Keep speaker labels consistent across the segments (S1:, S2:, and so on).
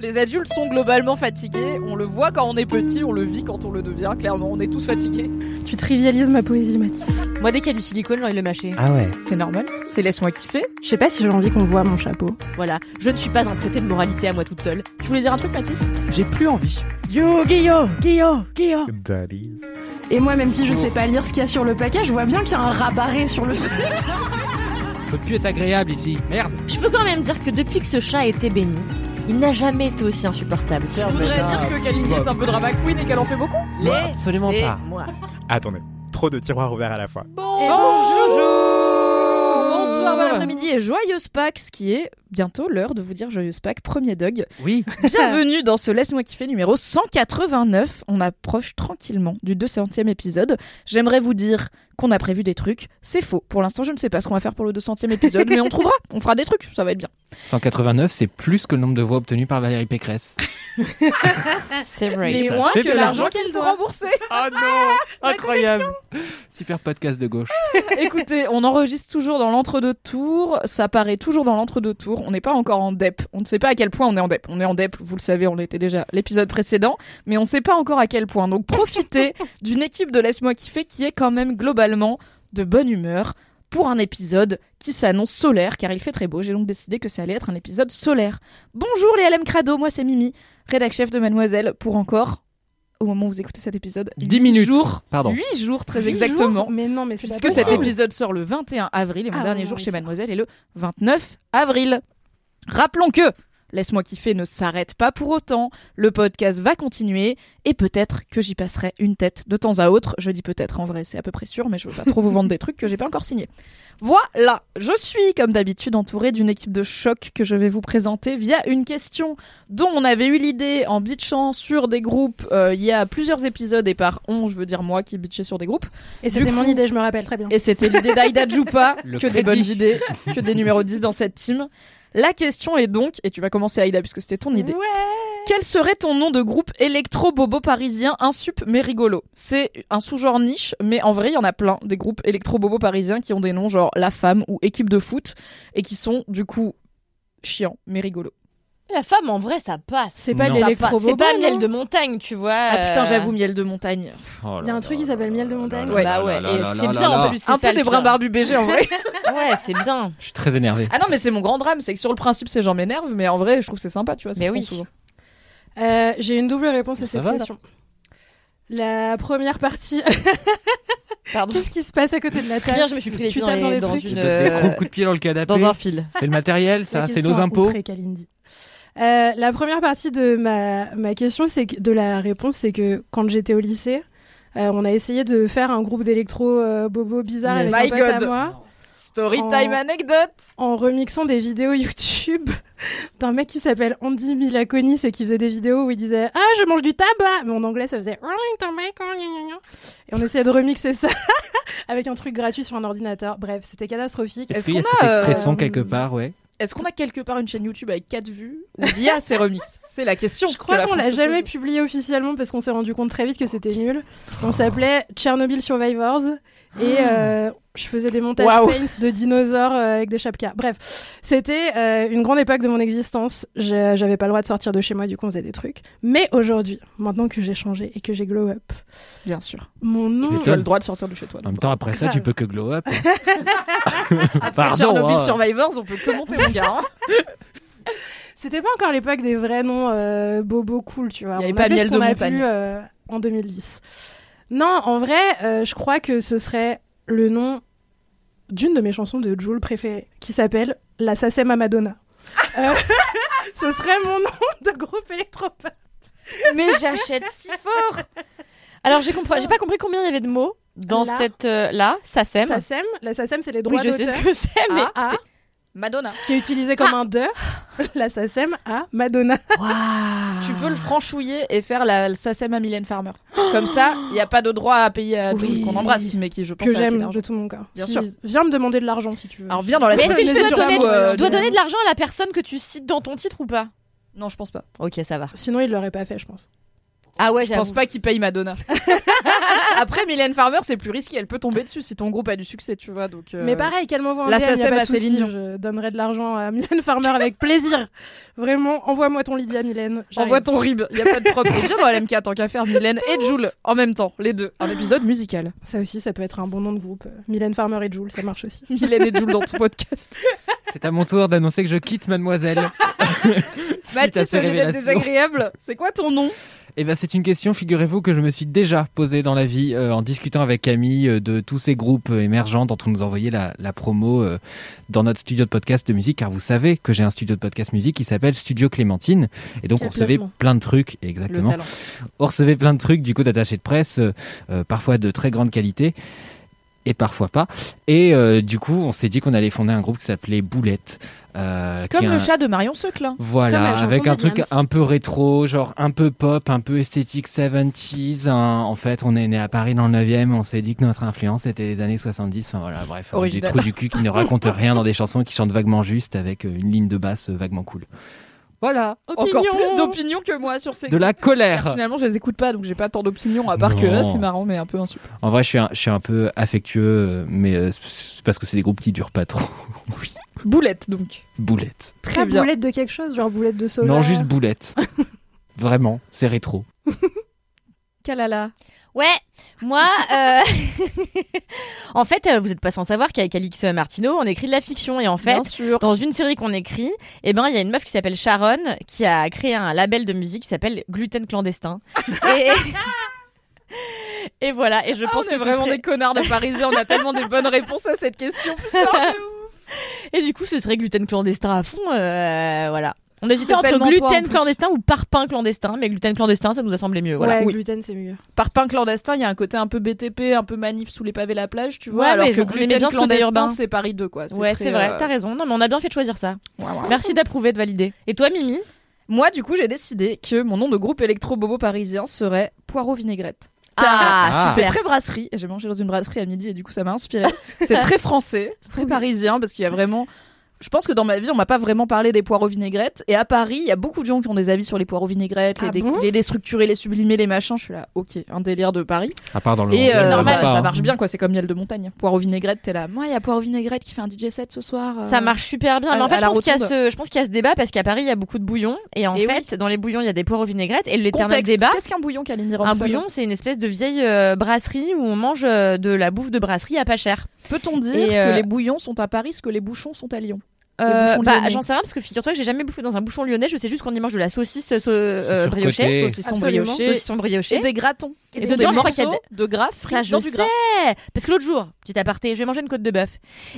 S1: Les adultes sont globalement fatigués. On le voit quand on est petit, on le vit quand on le devient. Clairement, on est tous fatigués.
S2: Tu trivialises ma poésie, Mathis.
S3: Moi, dès qu'il y a du silicone, j'ai envie de le mâcher.
S4: Ah ouais.
S1: C'est normal. C'est laisse-moi kiffer.
S2: Je sais pas si j'ai envie qu'on voit mon chapeau.
S3: Voilà, je ne suis pas un traité de moralité à moi toute seule. Tu voulais dire un truc, Mathis?
S4: J'ai plus envie.
S2: Yo, Guillaume, Guillaume, Guillaume.
S4: That is.
S2: Et moi, même si je sais pas lire ce qu'il y a sur le paquet, je vois bien qu'il y a un rabarré sur le truc.
S5: peut plus être agréable ici. Merde.
S3: Je peux quand même dire que depuis que ce chat a été béni, il n'a jamais été aussi insupportable.
S1: Je voudrais dire que Kalindi est un peu drama queen et qu'elle en fait beaucoup.
S4: Moi, absolument pas.
S3: Moi.
S4: Attendez, trop de tiroirs ouverts à la fois.
S1: Bonsoir, bon après-midi et joyeuse Pâques, ce qui est bientôt l'heure de vous dire joyeuse Pâques, premier Doug.
S5: Oui.
S1: Bienvenue dans ce Laisse-moi kiffer numéro 189. On approche tranquillement du 200e épisode. J'aimerais vous dire qu'on a prévu des trucs. C'est faux. Pour l'instant, je ne sais pas ce qu'on va faire pour le 200e épisode, mais on trouvera. On fera des trucs. Ça va être bien.
S5: 189, c'est plus que le nombre de voix obtenues par Valérie Pécresse.
S3: C'est vrai.
S1: Mais moins que l'argent qu'elle doit rembourser.
S5: Oh non Incroyable Super podcast de gauche.
S1: Écoutez, on enregistre toujours dans l'entre-deux tours. Ça paraît toujours dans l'entre-deux tours. On n'est pas encore en DEP. On ne sait pas à quel point on est en DEP. On est en DEP, vous le savez, on l'était déjà l'épisode précédent. Mais on ne sait pas encore à quel point. Donc profitez d'une équipe de Laisse-moi kiffer qui est quand même globalement de bonne humeur pour un épisode qui s'annonce solaire car il fait très beau. J'ai donc décidé que ça allait être un épisode solaire. Bonjour les LM Crado, moi c'est Mimi, rédac chef de Mademoiselle pour encore, au moment où vous écoutez cet épisode,
S5: 10
S1: huit
S5: minutes.
S1: jours.
S5: Pardon.
S1: 8 jours très exactement.
S2: jours Mais non, mais c'est pas
S1: Puisque cet épisode sort le 21 avril et mon
S2: Ah
S1: dernier
S2: oui,
S1: jour
S2: oui,
S1: chez. Mademoiselle est le 29 avril. Rappelons que Laisse-moi kiffer ne s'arrête pas pour autant. Le podcast va continuer et peut-être que j'y passerai une tête de temps à autre. Je dis peut-être en vrai, c'est à peu près sûr, mais je veux pas trop vous vendre des trucs que j'ai pas encore signés. Voilà, je suis comme d'habitude entourée d'une équipe de choc que je vais vous présenter via une question dont on avait eu l'idée en bitchant sur des groupes euh, il y a plusieurs épisodes et par on, je veux dire moi qui bitchais sur des groupes.
S2: Et c'était mon idée, je me rappelle très bien.
S1: Et c'était l'idée d'Aïda Djoupa, que des bonnes idées, que des numéros 10 dans cette team. La question est donc, et tu vas commencer Aïda puisque c'était ton idée, quel serait ton nom de groupe électro-bobo parisien insup mais rigolo? C'est un sous-genre niche, mais en vrai il y en a plein, des groupes électro-bobo parisiens qui ont des noms genre La Femme ou Équipe de foot, et qui sont du coup chiants mais rigolos.
S3: La femme, en vrai, ça passe.
S2: C'est pas l'électro
S3: C'est pas miel de montagne, tu vois.
S1: Ah putain
S3: euh,
S1: j'avoue, miel de montagne.
S5: Oh
S2: Il y a un truc qui s'appelle miel de montagne.
S1: Ouais.
S3: Bah ouais, et c'est bien en plus. c'est
S1: Un peu des brins barbus BG en vrai.
S3: Ouais, c'est bien.
S5: Je suis très énervé.
S1: ah non mais c'est mon grand drame, c'est que sur le principe ces gens m'énervent, mais en vrai je trouve que c'est sympa, tu vois.
S3: Mais oui.
S2: Euh, J'ai une double réponse à cette
S5: va,
S2: question. La première partie,
S3: Pardon.
S2: qu'est-ce qui se passe à côté de la table
S3: Hier, je me suis pris les
S2: Tu
S3: pieds dans, les-
S2: des
S3: dans une,
S5: des
S3: euh,
S5: gros coups de pied dans le canapé.
S3: dans un fil.
S5: C'est le matériel, ça, c'est nos impôts.
S2: Kalindi. Euh, la première partie de ma, ma question, c'est de la réponse, c'est que quand j'étais au lycée, euh, on a essayé de faire un groupe d'électro euh, bobo bizarre avec
S1: my
S2: un pote à moi
S1: Story
S2: En-
S1: time anecdote.
S2: en remixant des vidéos YouTube d'un mec qui s'appelle Andy Milakonis et qui faisait des vidéos où il disait Ah, je mange du tabac Mais en anglais, ça faisait. Et on essayait de remixer ça avec un truc gratuit sur un ordinateur. Bref, c'était catastrophique.
S5: Est-ce
S1: Est-ce
S5: qu'il y a cet extrait son quelque part, ouais
S1: Est-ce qu'on a quelque part une chaîne YouTube avec 4 vues où il y a ces remixes? C'est la question.
S2: Je crois qu'on l'a jamais
S1: pose.
S2: publié officiellement parce qu'on s'est rendu compte très vite que c'était nul. On s'appelait Chernobyl Survivors et euh, je faisais des montages paint de dinosaures euh, avec des chapkas. Bref, c'était euh, une grande époque de mon existence. J'avais pas le droit de sortir de chez moi, du coup on faisait des trucs. Mais aujourd'hui, maintenant que j'ai changé et que j'ai glow up,
S1: Bien sûr.
S2: mon nom...
S1: Tu as le droit de sortir de chez toi.
S5: En même temps, après ça, tu peux que glow up.
S1: Après
S5: Pardon,
S1: Chernobyl
S5: hein.
S1: Survivors, on peut commenter mon gars. hein.
S2: C'était pas encore l'époque des vrais noms euh, bobo cool, tu vois.
S1: Il y avait
S2: On
S1: pas
S2: a fait
S1: Miel
S2: ce
S1: de
S2: qu'on a
S1: montagne.
S2: pu, euh, en 2010. Non, en vrai, euh, je crois que ce serait le nom d'une de mes chansons de Jules préférées, qui s'appelle La Sacem à Madonna. Euh, ce serait mon nom de groupe électropop.
S3: Mais j'achète si fort. Alors j'ai compris, j'ai pas compris combien il y avait de mots dans
S2: Là.
S3: cette euh, là, sème.
S2: Sacem, la Sacem, c'est les droits
S3: Oui, je sais ce que c'est, mais
S2: Ah,
S3: c'est-
S1: Madonna.
S2: qui est utilisé comme un de, la SACEM à Madonna.
S1: Tu peux le franchouiller et faire la, SACEM à Mylène Farmer. Comme ça, il n'y a pas de droit à payer à
S2: Oui.
S1: Jules, qu'on embrasse, mais qui, je pense,
S2: que j'aime de tout mon cœur.
S1: Bien
S2: Si-
S1: sûr.
S2: Viens me demander de l'argent si tu veux.
S1: Alors viens dans la
S3: Mais est-ce que tu
S1: mais
S3: dois donner,
S1: euh,
S3: dois donner de l'argent à la personne que tu cites dans ton titre ou pas?
S1: Non, je pense pas.
S3: Ok, ça va.
S2: Sinon, il l'aurait pas fait, je pense.
S3: Ah ouais,
S1: Je pense pas qu'il paye Madonna. Après, Mylène Farmer, c'est plus risqué. Elle peut tomber dessus si ton groupe a du succès, tu vois. Donc, euh,
S2: Mais pareil, qu'elle m'envoie un
S1: la
S2: DM, y a pas de souci. Je donnerai de l'argent à Mylène Farmer avec plaisir. Vraiment, envoie-moi ton Lydia, Mylène.
S1: envoie ton rib. Il y a pas de problème. Viens dans LMK tant qu'à faire Mylène et Jules en même temps, les deux. Un épisode musical.
S2: Ça aussi, ça peut être un bon nom de groupe. Mylène Farmer et Jules, ça marche aussi.
S1: Mylène et Jules dans ton podcast.
S5: C'est à mon tour d'annoncer que je quitte Mademoiselle.
S1: Mathis,
S5: ces
S1: au lieu d'être
S5: révélations.
S1: désagréable, c'est quoi ton nom?
S5: Eh ben, c'est une question, figurez-vous, que je me suis déjà posée dans la vie euh, en discutant avec Camille euh, de tous ces groupes euh, émergents dont on nous envoyait la, la promo euh, dans notre studio de podcast de musique, car vous savez que j'ai un studio de podcast musique qui s'appelle Studio Clémentine. Et donc,
S2: Quel
S5: on recevait
S2: placement.
S5: plein de trucs, exactement. On recevait plein de trucs du coup d'attachés de presse, parfois de très grande qualité et parfois pas. Et euh, du coup, on s'est dit qu'on allait fonder un groupe qui s'appelait Boulette. euh,
S1: Comme le
S5: un-
S1: chat de Marion Seclin.
S5: Voilà, avec un truc un peu rétro, genre un peu pop, un peu esthétique 70s. hein. En fait, on est né à Paris dans le 9e, on s'est dit que notre influence était les années 70. Enfin voilà, bref, des trous du cul qui ne racontent rien dans des chansons qui chantent vaguement juste avec euh, une ligne de basse vaguement cool. Voilà,
S1: Encore
S2: Opinion.
S1: plus d'opinions que moi sur ces
S5: de la
S1: Car
S5: colère.
S1: Finalement, je les écoute pas, donc j'ai pas tant d'opinions, à part que là,
S5: Non.
S1: c'est marrant, mais un peu insup.
S5: En vrai, je suis un, je suis un peu affectueux, mais euh, c'est parce que c'est des groupes qui durent pas trop.
S1: Boulette, donc.
S5: Boulette.
S1: Très
S2: Pas
S1: bien.
S2: boulette de quelque chose, genre boulette de soja.
S5: Non, juste boulette. Vraiment, c'est rétro.
S1: Kalala.
S3: Ouais, moi, euh, en fait, euh, vous n'êtes pas sans savoir qu'avec Alix Martineau, on écrit de la fiction et en fait, dans une série qu'on écrit, eh ben, il y a une meuf qui s'appelle Sharon qui a créé un label de musique qui s'appelle Gluten Clandestin. et... et voilà, et je
S1: Ah,
S3: pense
S1: on
S3: que
S1: est vraiment
S3: serait-
S1: des connards de Parisiens, on a tellement des bonnes réponses à cette question.
S3: Et du coup, ce serait gluten clandestin à fond, euh, voilà. On hésitait entre
S1: tellement toi, en
S3: gluten clandestin ou parpaing clandestin, mais gluten clandestin, ça nous a semblé mieux, voilà.
S2: Ouais,
S1: Oui.
S2: gluten, c'est mieux.
S1: Par pain clandestin, il y a un côté un peu BTP, un peu manif sous les pavés la plage, tu vois.
S3: Ouais,
S1: alors
S3: mais
S1: que gluten
S3: bien
S1: clandestin, c'est Paris 2, quoi.
S3: Ouais, c'est vrai,
S1: euh,
S3: t'as raison. Non, mais on a bien fait de choisir ça.
S1: ouais, ouais.
S3: Merci d'approuver, de valider. Et toi, Mimi?
S1: Moi, du coup, j'ai décidé que mon nom de groupe électro-bobo parisien serait Poireau Vinaigrette.
S5: Ah.
S1: C'est très brasserie. et J'ai mangé dans une brasserie à midi et du coup, ça m'a inspiré. c'est très français, c'est très parisien parce qu'il y a vraiment. Je pense que dans ma vie, on m'a pas vraiment parlé des poireaux vinaigrettes. Et à Paris, il y a beaucoup de gens qui ont des avis sur les poireaux vinaigrettes, les,
S2: Ah
S1: dé-
S2: bon
S1: les déstructurer, les sublimer, les machins. Je suis là, ok, un délire de Paris.
S5: À part dans le
S1: Et
S5: 11e,
S1: euh,
S3: normal,
S1: ça
S5: hein.
S1: marche bien, quoi. C'est comme miel de montagne. Poireau vinaigrette, t'es là. Moi, il y a poireau vinaigrette qui fait un DJ set ce soir. euh.
S3: Ça marche super bien.
S1: à-
S3: Mais en fait, je pense, qu'il y a ce, je pense qu'il y a ce débat parce qu'à Paris, il y a beaucoup de bouillons. Et en
S1: Et
S3: fait, dans les bouillons, il y a des poireaux vinaigrettes. Et l'éternel
S1: Contexte.
S3: débat,
S1: Qu'est-ce qu'un bouillon, Kalindi
S3: un bouillon, c'est une espèce de vieille euh, brasserie où on mange euh, de la bouffe de brasserie à pas cher.
S1: Peut-on dire
S3: Et, euh,
S1: que les bouillons sont à Paris ce que les bouchons sont à Lyon?
S3: Euh, bah, j'en sais rien parce que figure-toi que j'ai jamais bouffé dans un bouchon lyonnais. Je sais juste qu'on y mange de la saucisse euh, euh,
S5: Surcoté.
S3: briochée,
S1: Saucisson brioché
S3: saucisson brioché.
S1: et des gratons.
S3: Et
S1: Et,
S3: dedans,
S1: des
S3: je crois qu'il y a
S1: morceaux de gras
S3: je
S1: dans du gras.
S3: sais Parce que l'autre jour, petit aparté, je vais manger une côte de bœuf.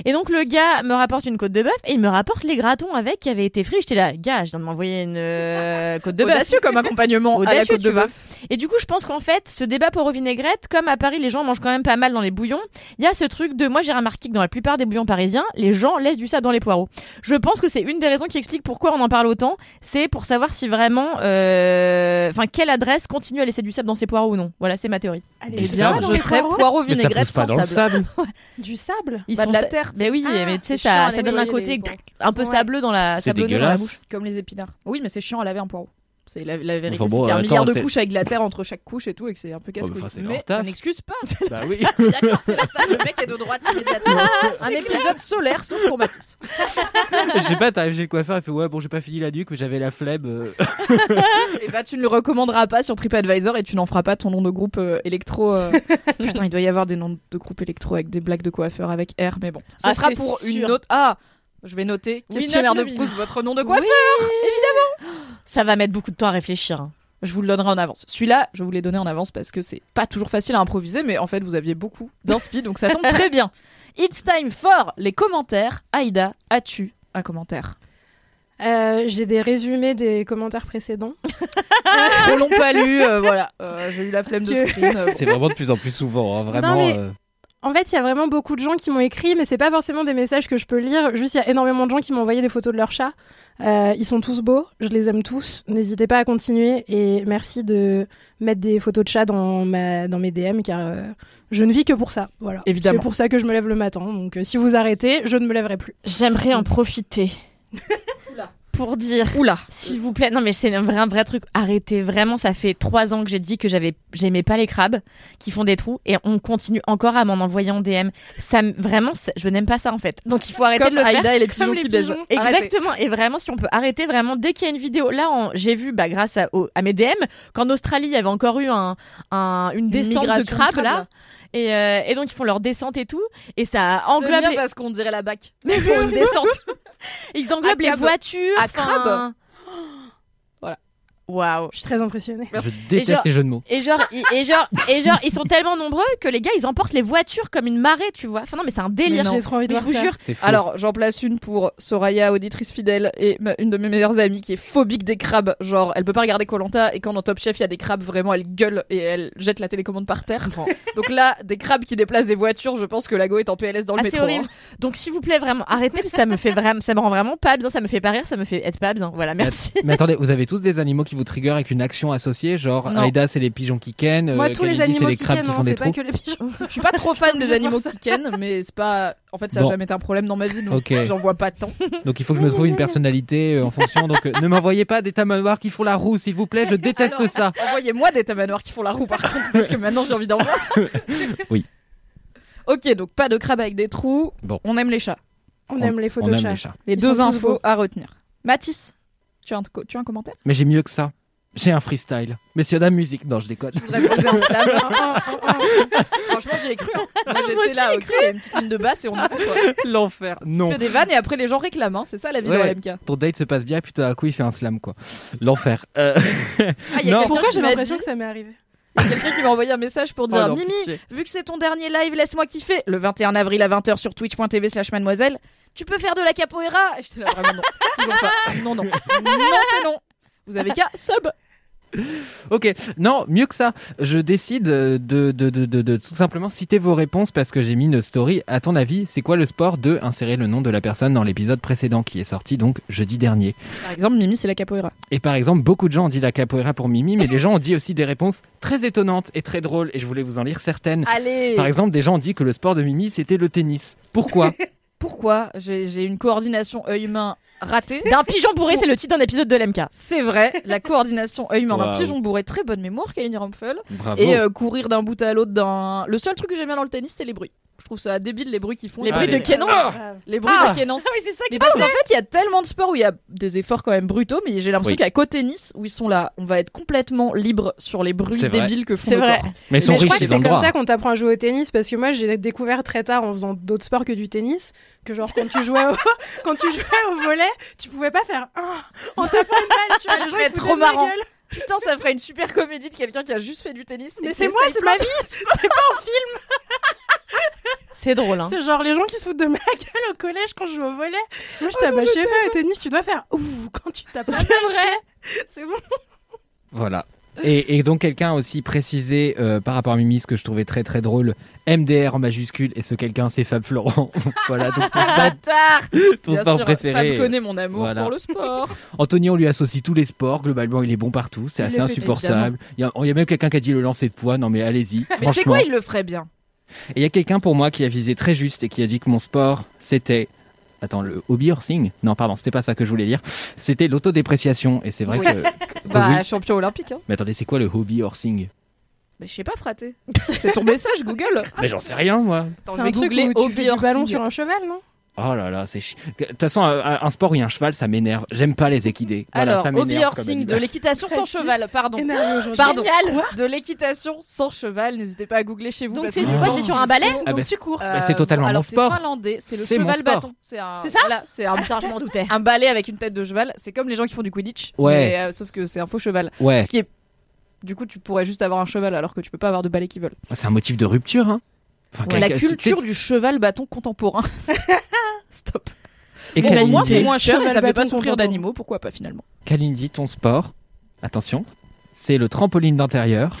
S3: Et donc, le gars me rapporte une côte de bœuf et il me rapporte les gratons avec qui avaient été frits. J'étais là, gars, je viens de m'envoyer une euh, côte de bœuf.
S1: Audacieux comme accompagnement à la
S3: Audacieux,
S1: côte de
S3: tu vois.
S1: bœuf.
S3: Et du coup, je pense qu'en fait, ce débat pour vinaigrette, comme à Paris, les gens mangent quand même pas mal dans les bouillons, il y a ce truc de, moi j'ai remarqué que dans la plupart des bouillons parisiens, les gens laissent du sable dans les poireaux. Je pense que c'est une des raisons qui explique pourquoi on en parle autant, c'est pour savoir si vraiment, euh, enfin, quelle adresse continue à laisser du sable dans ses poireaux ou non. Voilà, c'est ma théorie.
S2: Allez,
S1: Eh bien, je serais poireau vinaigrette sans sable.
S5: sable.
S2: Du sable
S3: Ils
S1: Bah,
S3: sont
S1: de la terre,
S3: Mais oui,
S2: Ah,
S3: mais tu sais, ça, ça donne un côté
S1: les
S3: un peu
S2: Ouais.
S3: sableux dans la,
S5: C'est
S3: sablonneux dans la bouche.
S1: Comme les épinards. Oui, mais c'est chiant à laver un poireau. C'est la, la vérité,
S5: Enfin
S1: c'est
S5: bon,
S1: qu'il y a un milliard de couches avec de la terre entre chaque couche et tout, et que c'est un peu casse-couille.
S5: leur
S1: mais ça n'excuse pas.
S5: bah oui.
S1: D'accord, c'est la table. Le mec est de droite immédiatement. un épisode solaire, sauf pour Mathis.
S5: Je sais pas, t'arrives chez le coiffeur, il fait ouais, bon, j'ai pas fini la nuque, mais j'avais la flemme. euh.
S1: Et bah, tu ne le recommanderas pas sur TripAdvisor et tu n'en feras pas ton nom de groupe euh, électro. euh. Putain, il doit y avoir des noms de groupe électro avec des blagues de coiffeur avec R, mais bon. Ce
S3: Ah,
S1: sera pour
S3: sûr.
S1: une autre. Ah je vais noter
S3: Oui,
S1: questionnaire de pouce, votre nom de coiffeur.
S3: Ça va mettre beaucoup de temps à réfléchir. hein.
S1: Je vous le donnerai en avance. Celui-là, je vous l'ai donné en avance parce que c'est pas toujours facile à improviser, mais en fait, vous aviez beaucoup d'inspi, donc ça tombe très bien. It's time for les commentaires. Aïda, as-tu un commentaire?
S2: Euh, J'ai des résumés des commentaires précédents.
S1: Trop long pas lu, euh, voilà. Euh, J'ai eu la flemme de screen. euh, bon.
S5: C'est vraiment de plus en plus souvent, hein, vraiment.
S2: Non, mais-
S5: euh,
S2: En fait, il y a vraiment beaucoup de gens qui m'ont écrit, mais c'est pas forcément des messages que je peux lire. Juste, il y a énormément de gens qui m'ont envoyé des photos de leurs chats. Euh, ils sont tous beaux, je les aime tous. N'hésitez pas à continuer et merci de mettre des photos de chats dans, ma, dans mes DM car euh, je ne vis que pour ça. Voilà.
S1: Évidemment.
S2: C'est pour ça que je me lève le matin. Donc euh, si vous arrêtez, je ne me lèverai plus.
S3: J'aimerais en profiter. Pour dire,
S1: Oula.
S3: s'il vous plaît, non mais c'est un vrai, un vrai truc. Arrêtez vraiment, ça fait trois ans que j'ai dit que j'avais, j'aimais pas les crabes qui font des trous et on continue encore à m'en envoyer en DM. Ça, me- vraiment, je n'aime pas ça en fait. Donc il faut arrêter
S1: Comme
S3: de le faire.
S1: Aïda et les pigeons
S2: Comme les
S1: qui baisent. Arrêtez.
S3: Exactement. Et vraiment, si on peut arrêter vraiment dès qu'il y a une vidéo. Là, j'ai vu, bah, grâce à, au- à mes DM, qu'en Australie, il y avait encore eu un, un- une descente de crabes là. Et, euh, et donc ils font leur descente et tout. Et ça englobe.
S1: bien
S3: les-
S1: parce qu'on dirait la bac. Ils font une descente.
S3: Ils englobent les voitures.
S1: À crabe.
S3: Waouh.
S2: Je suis très impressionnée.
S5: Je
S1: Merci.
S5: déteste
S3: Et genre-
S5: les jeux de mots.
S3: Et genre, et genre, et genre, ils sont tellement nombreux que les gars, ils emportent les voitures comme une marée, tu vois. Enfin non, mais c'est un délire.
S2: J'ai trop envie de
S3: Mais je
S2: voir
S3: vous
S2: ça.
S3: jure.
S1: Alors, j'en place une pour Soraya, auditrice fidèle, et ma- une de mes meilleures amies qui est phobique des crabes. Genre, elle peut pas regarder Colanta, et quand dans Top Chef il y a des crabes, vraiment, elle gueule et elle jette la télécommande par terre. Donc là, des crabes qui déplacent des voitures, je pense que la go est en PLS dans le
S3: Ah, c'est
S1: métro.
S3: horrible.
S1: hein.
S3: Donc s'il vous plaît, vraiment, arrêtez, ça me fait vraiment, ça me rend vraiment pas bien, ça me fait pas rire, ça me fait être pas bien. Voilà, merci.
S5: Mais attendez, vous avez tous des animaux qui vous trigger avec une action associée, genre
S1: Non.
S5: Aïda c'est les pigeons qui kennent,
S2: Moi,
S5: euh,
S2: tous les
S5: c'est
S2: animaux
S5: les
S2: qui
S5: crabes
S2: kennent,
S5: qui
S2: hein,
S5: font des
S2: pas
S5: trous.
S2: que les pigeons.
S1: Je suis pas trop fan des animaux qui kennent, mais c'est pas. En fait, ça a
S5: Bon.
S1: jamais été un problème dans ma vie, donc j'en vois pas tant.
S5: Donc il faut que je me trouve une personnalité euh, en fonction. Donc euh, ne m'envoyez pas des tamanoirs qui font la roue, s'il vous plaît, je déteste
S1: Alors,
S5: ça.
S1: Envoyez-moi des tamanoirs qui font la roue, par contre, parce que maintenant j'ai envie d'en voir.
S5: Oui.
S1: Ok, donc pas de crabes avec des trous.
S5: Bon.
S1: On aime les chats.
S2: On aime les photos de
S5: aime
S2: chats.
S5: les chats.
S1: Les
S2: Ils
S1: deux infos
S2: beaux.
S1: à retenir. Mathis, tu as un, co- tu as un commentaire?
S5: Mais j'ai mieux que ça. J'ai un freestyle. Messieurs, dames, musique. Non, je déconne.
S1: Je voudrais poser un slam. Franchement, j'y ai cru. hein. J'étais là,
S3: j'ai
S1: ok, il y a une petite ligne de basse et on y va quoi?
S5: L'enfer.
S1: On
S5: Non.
S1: fait des vannes et après les gens réclament. hein. C'est ça la vie
S5: Ouais.
S1: dans l'MK.
S5: Ton date se passe bien, puis tout à coup il fait un slam quoi. L'enfer. Euh,
S1: Ah, il y a
S5: Non.
S1: quelqu'un
S2: Pourquoi
S1: qui
S2: j'ai
S1: m'a
S2: l'impression
S1: dit-
S2: que ça m'est arrivé?
S1: Il y a quelqu'un qui m'a envoyé un message pour dire
S5: oh, non,
S1: Mimi,
S5: pitié.
S1: vu que c'est ton dernier live, laisse-moi kiffer. Le 21 avril à 20h sur twitch.tv slash mademoiselle, tu peux faire de la capoeira Et j'étais là vraiment non. Toujours pas. Non, non. Non, c'est non. Vous avez qu'à sub.
S5: Ok, non, mieux que ça. Je décide de, de, de, de, de tout simplement citer vos réponses parce que j'ai mis une story. À ton avis, c'est quoi le sport de insérer le nom de la personne dans l'épisode précédent qui est sorti donc jeudi dernier?
S1: Par exemple, Mimi, c'est la capoeira.
S5: Et par exemple, beaucoup de gens ont dit la capoeira pour Mimi, mais des gens ont dit aussi des réponses très étonnantes et très drôles et je voulais vous en lire certaines.
S1: Allez
S5: Par exemple, des gens ont dit que le sport de Mimi c'était le tennis. Pourquoi?
S1: Pourquoi j'ai j'ai une coordination œil-main ratée
S3: D'un pigeon bourré, c'est le titre d'un épisode de l'MK.
S1: C'est vrai, la coordination œil-main d'un
S5: Waouh.
S1: pigeon bourré, très bonne mémoire, Kalini Rumpel.
S5: Bravo.
S1: Et euh, courir d'un bout à l'autre d'un. Le seul truc que j'aime bien dans le tennis, c'est les bruits. Je trouve ça débile les bruits qu'ils font.
S3: Les bruits de Kenan.
S1: Les bruits
S5: Ah
S1: de Kenan.
S3: oui, c'est ça
S1: Mais parce qu'en fait, il y a tellement de sports où il y a des efforts quand même brutaux, mais j'ai l'impression
S5: Oui.
S1: qu'à côté tennis, où ils sont là, on va être complètement libre sur les bruits débiles que font
S3: C'est vrai.
S1: corps.
S5: mais ils sont
S2: Mais je crois
S5: riches,
S2: que c'est comme ça qu'on t'apprend à jouer au tennis parce que moi j'ai découvert très tard en faisant d'autres sports que du tennis que genre quand tu jouais au, quand tu jouais au volet tu pouvais pas faire un en tapant une balle tu vois
S1: trop marrant. Putain, ça ferait une super comédie de quelqu'un qui a juste fait du tennis.
S2: mais
S1: qui
S2: c'est moi c'est ma vie c'est pas en film
S3: C'est drôle, hein.
S2: c'est genre les gens qui se foutent de ma gueule au collège quand je joue au volet moi je pas au tennis tu dois faire ouh quand tu tapes
S3: C'est vrai.
S2: c'est bon
S5: Voilà. Et, et donc quelqu'un a aussi précisé euh, par rapport à Mimi ce que je trouvais très très drôle, MDR en majuscule et ce quelqu'un c'est Fab Florent. voilà donc ton sport,
S1: Bâtard
S5: ton
S1: Bien
S5: sport
S1: sûr,
S5: préféré.
S1: Fab connaît mon amour
S5: Voilà.
S1: pour le sport.
S5: Anthony on lui associe tous les sports, globalement il est bon partout, c'est assez insupportable. Il y, a, il y a même quelqu'un qui a dit le lancer de poids, non mais allez-y,
S1: Mais tu sais
S5: franchement.
S1: quoi, il le ferait bien.
S5: Et il y a quelqu'un pour moi qui a visé très juste et qui a dit que mon sport c'était... Attends, le hobby horsing Non, pardon, c'était pas ça que je voulais lire. C'était l'autodépréciation. Et c'est vrai
S1: Oui.
S5: que... que
S1: Bah,
S5: oui.
S1: champion olympique. Hein.
S5: Mais attendez, c'est quoi le hobby horsing
S1: Mais je sais pas, fraté. C'est ton message, Google.
S5: Mais j'en sais rien, moi.
S2: C'est un truc où tu fais du ballon sur un cheval non?
S5: Oh là là, c'est. De toute façon, un, un sport où il y a un cheval, ça m'énerve. J'aime pas les équidés. Voilà,
S1: Alors,
S5: m'énerve. comme
S1: horsing, de l'équitation sans cheval, pardon.
S2: aujourd'hui
S1: Pardon.
S3: Génial.
S1: De l'équitation sans cheval, n'hésitez pas à googler chez vous.
S3: Donc c'est quoi C'est sur un balai
S5: Ah
S2: donc
S5: bah,
S2: tu cours
S5: bah, c'est totalement
S1: alors
S5: mon
S1: c'est
S5: sport.
S1: finlandais, c'est le
S5: C'est mon
S1: cheval bâton. C'est un-
S3: ça
S1: voilà, c'est un,
S3: Putain, je m'en doutais.
S1: un balai avec une tête de cheval. C'est comme les gens qui font du Quidditch,
S5: Ouais.
S1: mais, euh, sauf que c'est un faux cheval.
S5: Ouais,
S1: Ce qui est, du coup, tu pourrais juste avoir un cheval alors que tu peux pas avoir de balai qui vole.
S5: c'est un motif de rupture. Hein. Enfin,
S1: La culture du cheval bâton contemporain. Stop.
S5: Et
S1: Bon, au moins c'est moins cher et ça fait pas souffrir d'animaux. Pourquoi pas finalement
S5: Kalindi, ton sport, attention, c'est le trampoline d'intérieur.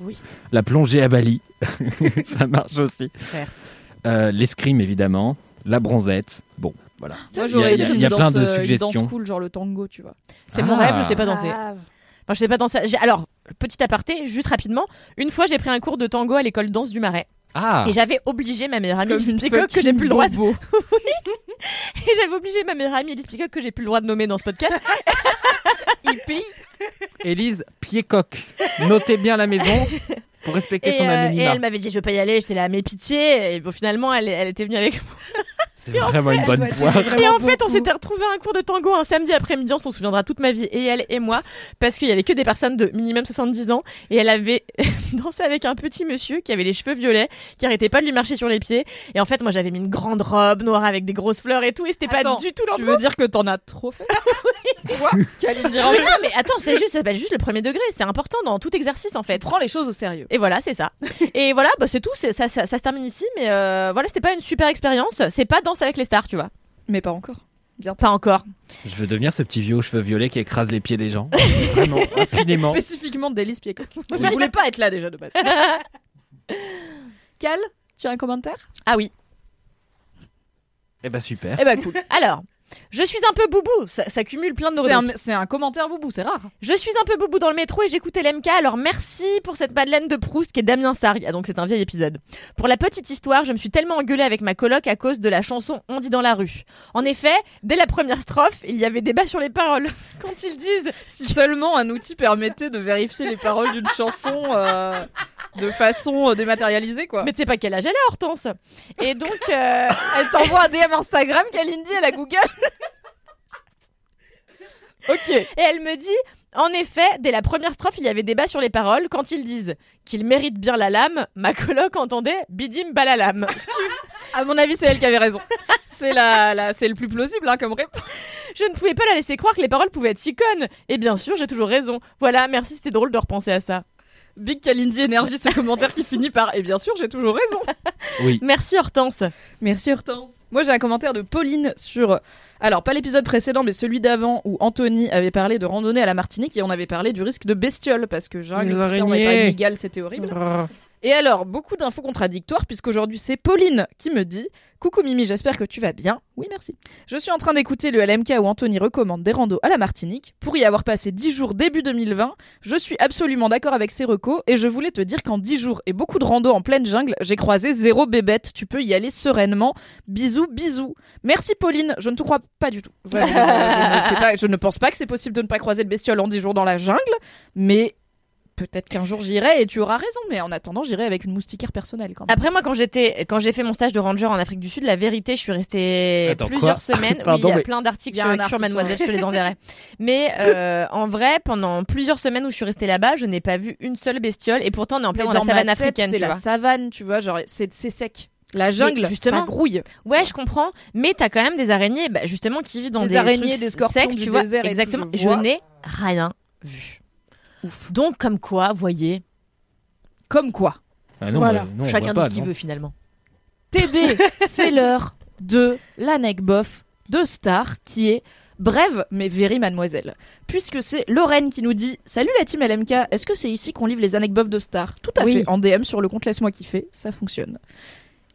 S2: Oui.
S5: La plongée à Bali, ça marche aussi.
S3: Certes.
S5: Euh, L'escrime, évidemment. La bronzette. Bon, voilà.
S1: Moi,
S5: Il y
S1: j'aurais
S5: a- il y a-
S1: une
S5: il y a plein
S1: danse,
S5: de
S1: euh, une
S5: suggestions.
S1: danse cool, genre le tango, tu vois.
S3: C'est mon
S5: Ah.
S3: rêve, je sais pas danser.
S2: Grave.
S3: Enfin, je sais pas danser. Alors, petit aparté, juste rapidement. Une fois, j'ai pris un cours de tango à l'école danse du Marais.
S5: Ah
S3: Et j'avais obligé ma meilleure amie Elise Peacock que j'ai plus le droit de... Et j'avais obligé ma meilleure amie Elise Peacock que j'ai plus le droit de nommer dans ce podcast.
S5: Élise Piedcock. Notez bien la maison pour respecter
S3: Et,
S5: son
S3: euh, et
S5: anonymat.
S3: elle m'avait dit je veux pas y aller, j'étais là mais pitié. Et bon, finalement elle, elle était venue avec moi.
S5: C'est vraiment une bonne
S2: doit être
S5: poire.
S2: vraiment
S3: Et en fait on s'était retrouvé un cours de tango un samedi après-midi, on s'en souviendra toute ma vie et elle et moi parce qu'il y avait que des personnes de minimum 70 ans et elle avait dansé avec un petit monsieur qui avait les cheveux violets, qui arrêtait pas de lui marcher sur les pieds. Et en fait moi j'avais mis une grande robe noire avec des grosses fleurs et tout et c'était pas du tout
S1: Tu
S3: l'ambiance.
S1: veux dire que t'en as trop fait? Toi, Kaline dira
S3: Mais non mais attends c'est juste ça s'appelle juste le premier degré, c'est important dans tout exercice en fait.
S1: Prends les choses au sérieux.
S3: Et voilà, c'est ça. Et voilà, bah, c'est tout. Ça, ça, ça se termine ici, mais euh, voilà, c'était pas une super expérience. C'est pas danse avec les stars, tu vois.
S1: Mais pas encore. Bientôt.
S3: Pas encore.
S5: Je veux devenir ce petit vieux aux cheveux violets qui écrase les pieds des gens. Vraiment, impunément.
S1: Spécifiquement d'Élise Piecock. Qui ne voulait pas être là déjà de base. Cal, tu as un commentaire?
S3: Ah oui.
S5: Eh ben super.
S1: Eh ben cool.
S3: Alors, je suis un peu boubou. Ça, ça cumule plein de
S1: C'est un,
S3: rubriques.
S1: c'est un commentaire boubou, c'est rare.
S3: Je suis un peu boubou dans le métro et j'écoutais l'MK. Alors merci pour cette Madeleine de Proust qui est Damien Sargue. Ah, donc c'est un vieil épisode. Pour la petite histoire, je me suis tellement engueulée avec ma coloc à cause de la chanson On dit dans la rue. En effet, dès la première strophe, il y avait débat sur les paroles. Quand ils disent
S1: Si seulement un outil permettait de vérifier les paroles d'une chanson euh, de façon euh, dématérialisée, quoi.
S3: Mais tu sais pas quel âge elle a, Hortense? Et donc, euh,
S1: elle t'envoie un DM Instagram, Kalindi, elle a Google. ok.
S3: Et elle me dit, en effet, dès la première strophe, il y avait débat sur les paroles. Quand ils disent qu'ils méritent bien la lame, ma coloc entendait bidim balalam. Ce qui-
S1: À mon avis, c'est elle qui avait raison. C'est la, la- c'est le plus plausible hein, comme réponse.
S3: Je ne pouvais pas la laisser croire que les paroles pouvaient être si connes. Et bien sûr, j'ai toujours raison. Voilà, merci, c'était drôle de repenser à ça.
S1: Big Kalindi Énergie, ce commentaire qui finit par Et bien sûr, j'ai toujours raison.
S5: Oui.
S3: Merci Hortense.
S1: Merci Hortense. Moi, j'ai un commentaire de Pauline sur. Alors, pas l'épisode précédent, mais celui d'avant où Anthony avait parlé de randonnée à la Martinique et on avait parlé du risque de bestiole parce que jungle,
S5: Les
S1: on avait parlé de Miguel, c'était horrible. Et alors, beaucoup d'infos contradictoires, puisqu'aujourd'hui c'est Pauline qui me dit Coucou Mimi, j'espère que tu vas bien. Oui, merci. Je suis en train d'écouter le LMK où Anthony recommande des randos à la Martinique. Pour y avoir passé 10 jours début 2020, je suis absolument d'accord avec ces recos et je voulais te dire qu'en 10 jours et beaucoup de randos en pleine jungle, j'ai croisé zéro bébête. Tu peux y aller sereinement. Bisous, bisous. Merci Pauline, je ne te crois pas du tout. Je ne pense pas que c'est possible de ne pas croiser de bestiole en 10 jours dans la jungle, mais peut-être qu'un jour j'irai et tu auras raison, mais en attendant, j'irai avec une moustiquaire personnelle quand même.
S3: Après, moi, quand j'étais, quand j'ai fait mon stage de ranger en Afrique du Sud, la vérité, je suis restée
S5: Attends,
S3: plusieurs semaines.
S5: Pardon,
S3: oui, il y a
S5: mais-
S3: plein d'articles sur, sur Mademoiselle, je te les enverrai. Mais euh, en vrai, pendant plusieurs semaines où je suis restée là-bas, je n'ai pas vu une seule bestiole. Et pourtant, on est en plein dans, la
S1: ma
S3: savane
S1: tête,
S3: africaine.
S1: c'est la
S3: vois.
S1: savane, tu vois, genre c'est c'est sec. La jungle,
S3: justement.
S1: ça grouille.
S3: Ouais, je comprends. Mais t'as quand même des araignées, bah, justement, qui vivent dans
S1: Des
S3: des,
S1: araignées,
S3: trucs
S1: des scorpions
S3: secs,
S1: du
S3: tu vois.
S1: désert
S3: Exactement.
S1: je
S3: n'ai rien vu. Donc, comme quoi, voyez,
S1: Comme quoi.
S5: Ah non,
S2: Voilà.
S5: bah, non,
S3: chacun
S5: pas,
S3: dit ce qu'il veut finalement.
S1: TB, c'est l'heure de l'anecdote de Star qui est brève mais very mademoiselle. Puisque c'est Lorraine qui nous dit Salut la team LMK, est-ce que c'est ici qu'on livre les anecdotes de Star? Tout à
S2: Oui.
S1: fait, en DM sur le compte Laisse-moi kiffer, ça fonctionne.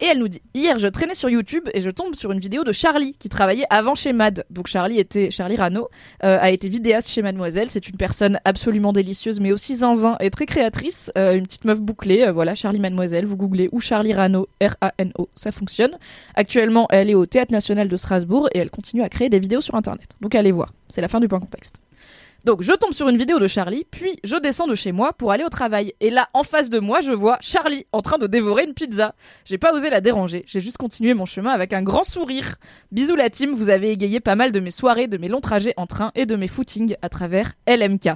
S1: Et elle nous dit Hier, je traînais sur YouTube et je tombe sur une vidéo de Charlie qui travaillait avant chez Mad. Donc Charlie était Charlie Rano euh, a été vidéaste chez Mademoiselle. C'est une personne absolument délicieuse, mais aussi zinzin et très créatrice. Euh, une petite meuf bouclée. euh, voilà, Charlie Mademoiselle. Vous googlez ou Charlie Rano, R-A-N-O, ça fonctionne. Actuellement, elle est au Théâtre National de Strasbourg et elle continue à créer des vidéos sur Internet. Donc allez voir. C'est la fin du point contexte. Donc je tombe sur une vidéo de Charlie, puis je descends de chez moi pour aller au travail. Et là, en face de moi, je vois Charlie en train de dévorer une pizza. J'ai pas osé la déranger, j'ai juste continué mon chemin avec un grand sourire. Bisous la team, vous avez égayé pas mal de mes soirées, de mes longs trajets en train et de mes footings à travers LMK.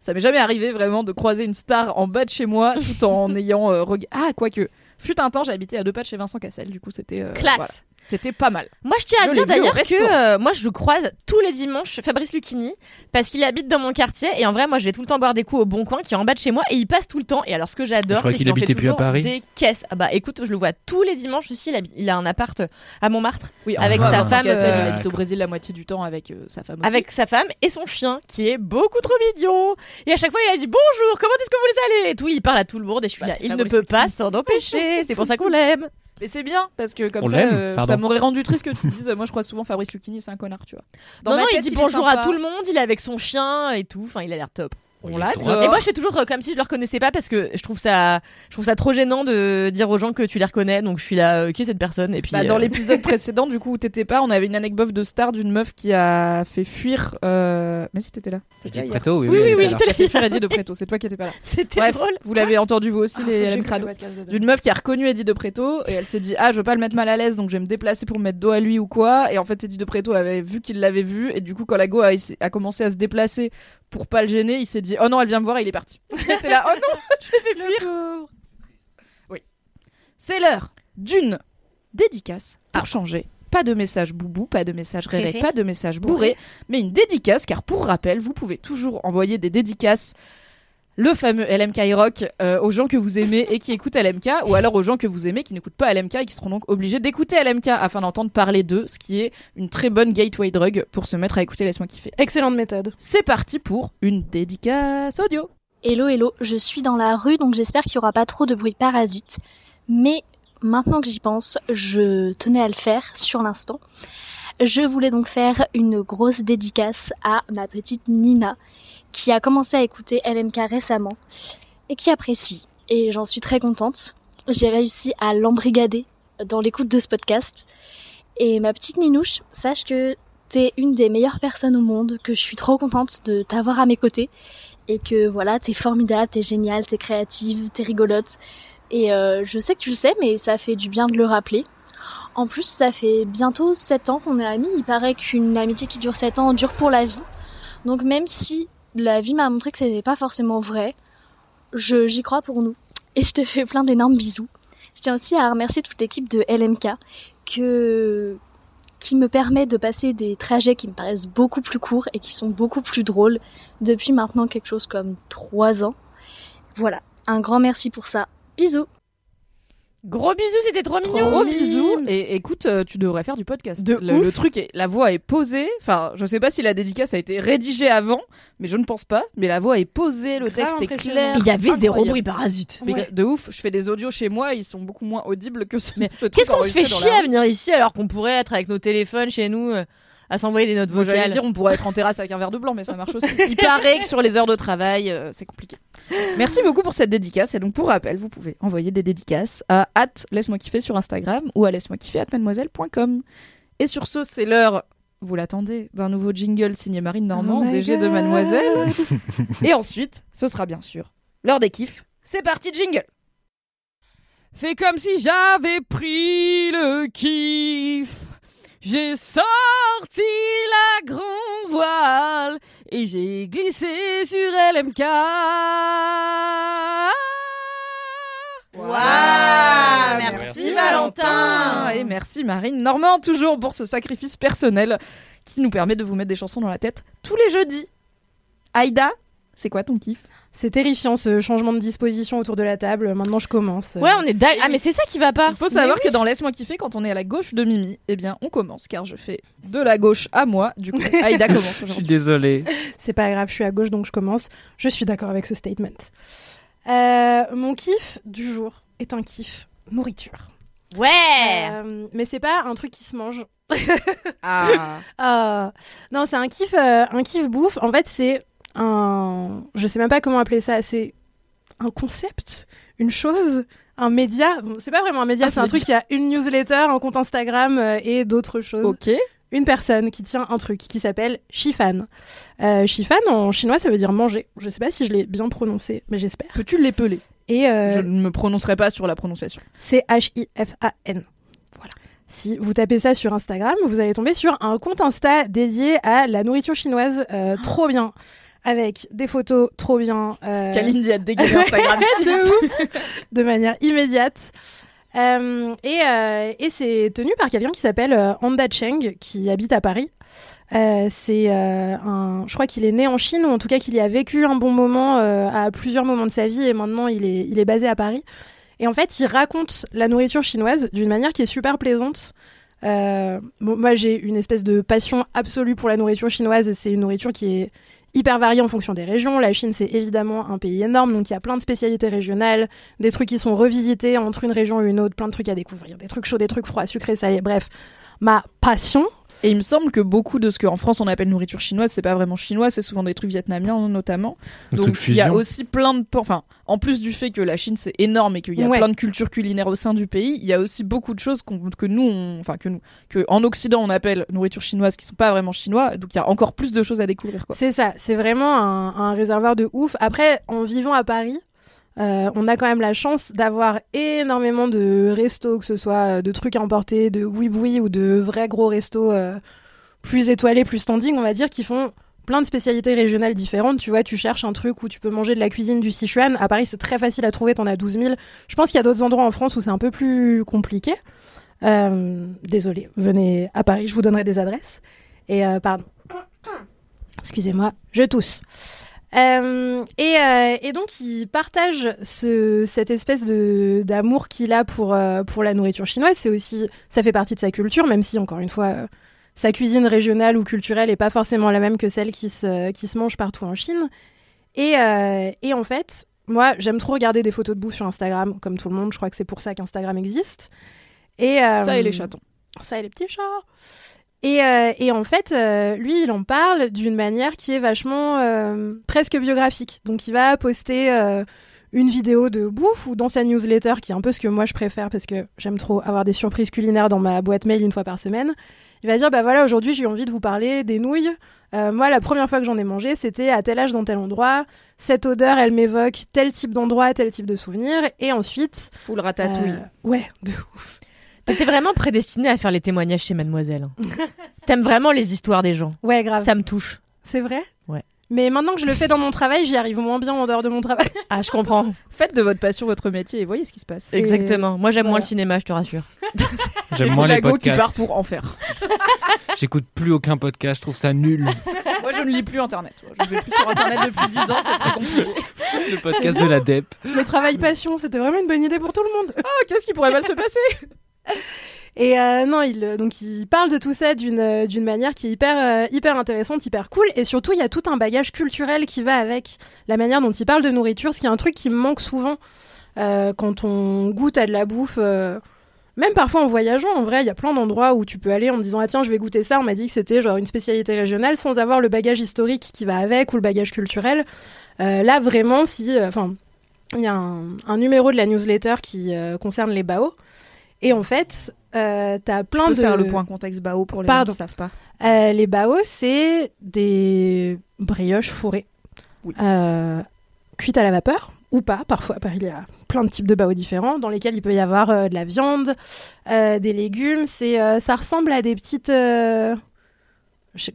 S1: Ça m'est jamais arrivé vraiment de croiser une star en bas de chez moi tout en ayant euh, reg- Ah, quoique. Fut un temps, j'habitais à deux pas de chez Vincent Cassel, du coup c'était. euh,
S3: Classe.
S1: voilà. C'était pas mal.
S3: Moi, je tiens à
S1: Je
S3: dire d'ailleurs que euh, moi, je croise tous les dimanches Fabrice Lucchini parce qu'il habite dans mon quartier et en vrai, moi, je vais tout le temps boire des coups au Bon Coin qui est en bas de chez moi et il passe tout le temps. Et alors, ce que j'adore, c'est
S5: qu'il
S3: qu'il en fait
S5: plus à
S3: toujours
S5: Paris.
S3: des caisses. Ah bah, écoute, je le vois tous les dimanches aussi. Il, habite- il a un appart à Montmartre
S1: Oui,
S3: Avec
S1: enfin,
S3: sa femme,
S5: euh,
S1: il habite au. Brésil la moitié du temps avec euh, sa femme aussi.
S3: avec sa femme et son chien qui est beaucoup trop mignon. Et à chaque fois, il a dit bonjour, comment est-ce que vous allez? Et tout. Il parle à tout le monde et je suis
S1: Bah,
S3: là, il ne peut pas s'en empêcher. C'est pour ça qu'on l'aime.
S1: Mais c'est bien parce que comme
S5: On
S1: ça,
S5: l'aime,
S1: euh,
S5: pardon.
S1: ça m'aurait rendu triste que tu me dises. euh, Moi, je crois souvent Fabrice Lucchini, c'est un connard, tu vois. Dans
S3: non,
S1: ma
S3: non, il dit
S1: est
S3: bonjour
S1: sympa.
S3: à tout le monde. Il est avec son chien et tout. Enfin, il a l'air top.
S1: On
S5: Il
S1: l'a
S5: est droit.
S1: adore.
S3: Et moi, je fais toujours euh, comme si je le reconnaissais pas parce que je trouve ça, je trouve ça trop gênant de dire aux gens que tu les reconnais. Donc je suis là, euh, qui est cette personne? Et puis
S1: Bah, dans
S3: euh,
S1: l'épisode précédent, du coup, où t'étais pas, on avait une anecdote de star d'une meuf qui a fait fuir. euh, Mais si t'étais là.
S5: Preto, oui,
S3: Oui, oui, oui,
S5: j'étais là.
S1: fait fuir Eddie de Preto. C'est toi qui étais pas là.
S3: c'était drôle.
S1: vous l'avez entendu vous aussi,
S2: Ah,
S1: les Crado. D'une meuf qui a reconnu Eddie de Preto et elle s'est dit ah je veux pas le mettre mal à l'aise donc je vais me déplacer pour me mettre dos à lui ou quoi et en fait Eddie de Preto avait vu qu'il l'avait vu et du coup quand la go a, a commencé à se déplacer pour pas le gêner il s'est dit oh non elle vient me voir et il est parti. C'est là oh non je l'ai fait fuir. c'est l'heure d'une dédicace pour changer. Pas de message boubou, pas de message réré,
S3: Réré.
S1: pas de message bourré, mais une dédicace, car pour rappel, vous pouvez toujours envoyer des dédicaces le fameux LMK Rock euh, aux gens que vous aimez et qui écoutent LMK ou alors aux gens que vous aimez qui n'écoutent pas LMK et qui seront donc obligés d'écouter LMK afin d'entendre parler d'eux, ce qui est une très bonne gateway drug pour se mettre à écouter Laisse-moi kiffer.
S2: Excellente méthode.
S1: C'est parti pour une dédicace audio.
S6: Hello, hello, je suis dans la rue donc j'espère qu'il n'y aura pas trop de bruit parasite. Mais maintenant que j'y pense, je tenais à le faire sur l'instant. Je voulais donc faire une grosse dédicace à ma petite Nina qui a commencé à écouter LMK récemment et qui apprécie. Et j'en suis très contente. J'ai réussi à l'embrigader dans l'écoute de ce podcast. Et ma petite Ninouche, sache que t'es une des meilleures personnes au monde, que je suis trop contente de t'avoir à mes côtés et que voilà, t'es formidable, t'es géniale, t'es créative, t'es rigolote. Et euh, je sais que tu le sais, mais ça fait du bien de le rappeler. En plus, ça fait bientôt 7 ans qu'on est amis. Il paraît qu'une amitié qui dure 7 ans dure pour la vie. Donc même si la vie m'a montré que ce n'était pas forcément vrai, j'y crois pour nous. Et je te fais plein d'énormes bisous. Je tiens aussi à remercier toute l'équipe de LMK qui me permet de passer des trajets qui me paraissent beaucoup plus courts et qui sont beaucoup plus drôles depuis maintenant quelque chose comme 3 ans. Voilà, un grand merci pour ça. Bisous
S3: Gros bisous, c'était trop mignon.
S1: Gros bisous et écoute, euh, tu devrais faire du podcast.
S3: De
S1: le,
S3: ouf.
S1: le truc est, la voix est posée. Enfin, je sais pas si la dédicace a été rédigée avant, mais je ne pense pas. Mais la voix est posée, le
S2: Grave
S1: texte est clair.
S3: Il y avait zéro bruit parasite.
S1: Mais
S2: Ouais.
S1: de ouf, je fais des audios chez moi, ils sont beaucoup moins audibles que ce,
S3: Mais
S1: ce truc
S3: Qu'est-ce qu'on se fait chier à venir ici alors qu'on pourrait être avec nos téléphones chez nous euh, à s'envoyer des notes
S1: Moi, J'allais
S3: vocales
S1: dire, on pourrait être en terrasse avec un verre de blanc, mais ça marche aussi. Il paraît que sur les heures de travail, euh, c'est compliqué. Merci beaucoup pour cette dédicace. Et donc, pour rappel, vous pouvez envoyer des dédicaces à at laisse-moi kiffer sur Instagram ou à laisse-moi kiffer at mademoiselle.com. Et sur ce, c'est l'heure, vous l'attendez, d'un nouveau jingle signé Marine Normand,
S2: Oh
S1: DG de. Mademoiselle. Et ensuite, ce sera bien sûr l'heure des kiffs. C'est parti, jingle Fais comme si j'avais pris le kiff. J'ai sorti la grand voile et j'ai glissé sur LMK.
S3: Waouh, merci Valentin.
S1: Et merci Marine Normand toujours pour ce sacrifice personnel qui nous permet de vous mettre des chansons dans la tête tous les jeudis. Aïda, c'est quoi ton kiff?
S2: C'est terrifiant ce changement de disposition autour de la table. Maintenant, je commence.
S3: Ouais, on est d'accord. Ah, mais c'est ça qui va pas.
S1: Il faut savoir que dans Laisse-moi kiffer, quand on est à la gauche de Mimi, eh bien on commence car je fais de la gauche à moi. Du coup, Aïda commence
S5: Je suis
S1: aujourd'hui.
S5: désolé.
S2: C'est pas grave, je suis à gauche donc je commence. Je suis d'accord avec ce statement. Euh, mon kiff du jour est un kiff nourriture.
S3: Ouais.
S2: Euh, mais c'est pas un truc qui se mange.
S1: Ah.
S2: Ah. non, c'est un kiff, euh, un kiff bouffe. En fait, c'est un, je sais même pas comment appeler ça. C'est un concept, une chose, un média. Bon, c'est pas vraiment un média,
S1: Un
S2: c'est un
S1: média.
S2: truc qui a une newsletter, un compte Instagram euh, et d'autres choses.
S1: ok.
S2: Une personne qui tient un truc qui s'appelle Shifan. Euh, Shifan en chinois, ça veut dire manger. Je sais pas si je l'ai bien prononcé, mais j'espère.
S1: Peux-tu l'épeler?
S2: Et euh,
S1: Je ne me prononcerai pas sur la prononciation.
S2: c'est H-I-F-A-N. Voilà. Si vous tapez ça sur Instagram, vous allez tomber sur un compte Insta dédié à la nourriture chinoise euh, trop bien. Avec des photos trop bien. euh,
S1: Kalindi a dégagé Instagram
S2: de de manière immédiate. Euh, et euh, et c'est tenu par quelqu'un qui s'appelle euh, Anda Cheng, qui habite à Paris. Euh, c'est un, je crois qu'il est né en Chine ou en tout cas qu'il y a vécu un bon moment à plusieurs moments de sa vie et maintenant il est, il est basé à Paris. Et en fait, il raconte la nourriture chinoise d'une manière qui est super plaisante. Bon, moi, j'ai une espèce de passion absolue pour la nourriture chinoise. et C'est une nourriture qui est hyper variée en fonction des régions. La Chine, c'est évidemment un pays énorme, donc il y a plein de spécialités régionales, des trucs qui sont revisités entre une région et une autre, plein de trucs à découvrir, des trucs chauds, des trucs froids, sucrés, salés. Bref, ma passion.
S1: Et il me semble que beaucoup de ce qu'en France on appelle nourriture chinoise, c'est pas vraiment chinois, c'est souvent des trucs vietnamiens notamment.
S5: Le
S1: Donc il y a aussi plein de, enfin, en plus du fait que la Chine c'est énorme et qu'il y a
S2: Ouais.
S1: plein de cultures culinaires au sein du pays, il y a aussi beaucoup de choses qu'on- que nous, enfin que nous, que en Occident on appelle nourriture chinoise qui sont pas vraiment chinois. Donc il y a encore plus de choses à découvrir. Quoi.
S2: C'est ça, c'est vraiment un, un réservoir de ouf. Après, en vivant à Paris, euh, on a quand même la chance d'avoir énormément de restos, que ce soit euh, de trucs à emporter, de oui-boui ou de vrais gros restos euh, plus étoilés, plus standing, on va dire, qui font plein de spécialités régionales différentes. Tu vois, tu cherches un truc où tu peux manger de la cuisine du Sichuan. À Paris, c'est très facile à trouver, t'en as 12 000. Je pense qu'il y a d'autres endroits en France où c'est un peu plus compliqué. Euh, désolé, venez à Paris, je vous donnerai des adresses. Et pardon. Excusez-moi, je tousse. Euh, et, euh, et donc, il partage ce, cette espèce de d'amour qu'il a pour euh, pour la nourriture chinoise. C'est aussi, ça fait partie de sa culture, même si encore une fois, sa cuisine régionale ou culturelle est pas forcément la même que celle qui se qui se mange partout en Chine. Et et en fait, moi, j'aime trop regarder des photos de bouffe sur Instagram, comme tout le monde. Je crois que c'est pour ça qu'Instagram existe. Et
S1: Ça et les chatons.
S2: ça et les petits chats. Et, euh, et en fait, euh, lui, il en parle d'une manière qui est vachement euh, presque biographique. Donc, il va poster euh, une vidéo de bouffe ou dans sa newsletter, qui est un peu ce que moi je préfère parce que j'aime trop avoir des surprises culinaires dans ma boîte mail une fois par semaine. Il va dire, bah voilà, aujourd'hui j'ai eu envie de vous parler des nouilles. Euh, moi, la première fois que j'en ai mangé, c'était à tel âge dans tel endroit. Cette odeur, elle m'évoque tel type d'endroit, tel type de souvenir. Et ensuite,
S1: Full ratatouille.
S2: euh, ouais, de ouf.
S3: T'étais vraiment prédestiné à faire les témoignages chez Mademoiselle. T'aimes vraiment les histoires des gens.
S2: Ouais, grave.
S3: Ça me touche.
S2: C'est vrai?
S3: Ouais.
S2: Mais maintenant que je le fais dans mon travail, j'y arrive moins bien en dehors de mon travail.
S3: Ah, je comprends.
S1: Faites de votre passion votre métier et voyez ce qui se passe.
S3: Exactement. Moi, j'aime moins le cinéma, je te rassure.
S5: J'aime moins les
S1: Philago qui
S5: podcasts.
S1: part pour en faire.
S5: J'écoute plus aucun podcast, je trouve ça nul.
S1: Moi je ne lis plus internet. Je vais plus sur internet depuis 10 ans, c'est très compliqué.
S5: Le podcast de la DEP.
S2: Le travail passion, c'était vraiment une bonne idée pour tout le monde.
S1: Oh, qu'est-ce qui pourrait mal se passer?
S2: Et euh, non, il euh, donc il parle de tout ça d'une euh, d'une manière qui est hyper hyper intéressante, hyper cool. Et surtout, il y a tout un bagage culturel qui va avec la manière dont il parle de nourriture, ce qui est un truc qui me manque souvent quand on goûte à de la bouffe. même parfois en voyageant, en vrai, il y a plein d'endroits où tu peux aller en me disant ah tiens je vais goûter ça. On m'a dit que c'était une spécialité régionale sans avoir le bagage historique qui va avec ou le bagage culturel. Là vraiment, si enfin il y a un, un numéro de la newsletter qui concerne les bao. Et en fait, euh, t'as plein
S1: Plein de faire le point contexte bao pour les
S2: Pardon.
S1: gens qui savent pas.
S2: euh, les bao, c'est des brioches fourrées,
S1: Oui.
S2: Euh, cuites à la vapeur ou pas. Parfois, par- il y a plein de types de bao différents dans lesquels il peut y avoir euh, de la viande, des légumes. C'est, ça ressemble à des petites.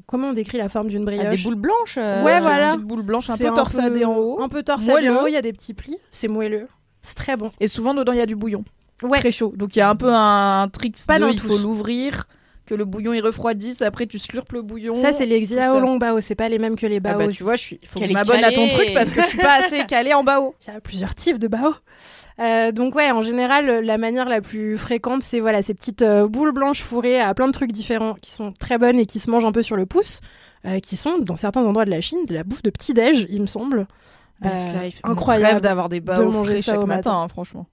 S2: comment on décrit la forme d'une brioche
S3: Ah, des boules blanches.
S2: Ouais, voilà.
S1: Une petite boule blanche un peu torsadée en haut.
S2: Un peu torsadée en haut. Il y a des petits plis. C'est moelleux. C'est très bon.
S1: Et souvent dedans il y a du bouillon.
S2: Ouais.
S1: Très chaud. Donc il y a un peu un trick
S2: Pas
S1: de il faut l'ouvrir, que le bouillon il refroidisse, après tu slurpes le bouillon.
S2: Ça, c'est les
S1: tout
S2: Xiao
S1: ça.
S2: Long Bao. C'est pas les mêmes que les
S1: Ah
S2: bao.
S1: bah tu vois, je suis. Faut que je m'abonne à ton truc parce que je suis pas assez calée en bao.
S2: Il y a plusieurs types de bao. Euh, donc ouais, en général, la manière la plus fréquente, c'est voilà ces petites euh, boules blanches fourrées à plein de trucs différents qui sont très bonnes et qui se mangent un peu sur le pouce, euh, qui sont dans certains endroits de la Chine de la bouffe de petit déj, il me semble. Incroyable
S1: d'avoir des bao
S2: de manger
S1: frais
S2: ça
S1: chaque
S2: au
S1: matin,
S2: matin.
S1: hein, franchement.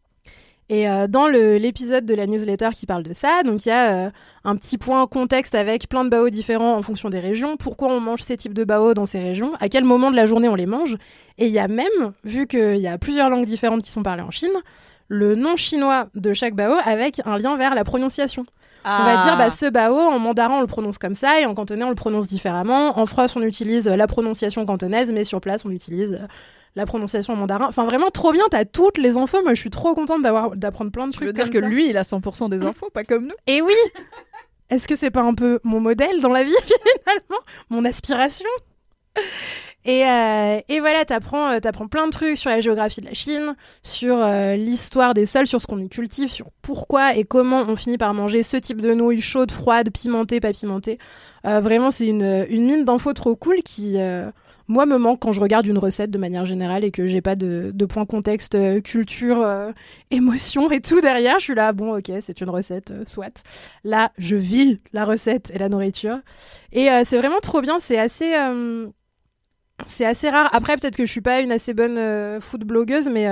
S2: Et euh, dans l'épisode de la newsletter qui parle de ça, donc il y a euh, un petit point contexte avec plein de bao différents en fonction des régions, pourquoi on mange ces types de bao dans ces régions, à quel moment de la journée on les mange. Et il y a même, vu qu'il y a plusieurs langues différentes qui sont parlées en Chine, le nom chinois de chaque bao avec un lien vers la prononciation. On va dire, bah, ce bao, en mandarin, on le prononce comme ça, et en cantonais, on le prononce différemment. En France, on utilise euh, la prononciation cantonaise, mais sur place, on utilise la prononciation en mandarin. Enfin, vraiment, trop bien, t'as toutes les infos. Moi, je suis trop contente d'avoir, d'apprendre plein de
S1: Tu
S2: trucs
S1: veux dire
S2: comme
S1: que
S2: ça.
S1: lui, il a 100% des infos, pas comme nous
S2: Et oui Est-ce que c'est pas un peu mon modèle dans la vie, finalement? Mon aspiration? Et, euh, et voilà, t'apprends, euh, t'apprends plein de trucs sur la géographie de la Chine, sur euh, l'histoire des sols, sur ce qu'on y cultive, sur pourquoi et comment on finit par manger ce type de nouilles chaudes, froides, pimentées, pas pimentées. Euh, vraiment, c'est une, une mine d'infos trop cool qui, moi, me manque quand je regarde une recette de manière générale et que j'ai pas de, point contexte, euh, culture, euh, émotion et tout derrière. Je suis là, bon, ok, c'est une recette, euh, soit. Là, je vis la recette et la nourriture. Et c'est vraiment trop bien. C'est assez. c'est assez rare. Après, peut-être que je suis pas une assez bonne food blogueuse, mais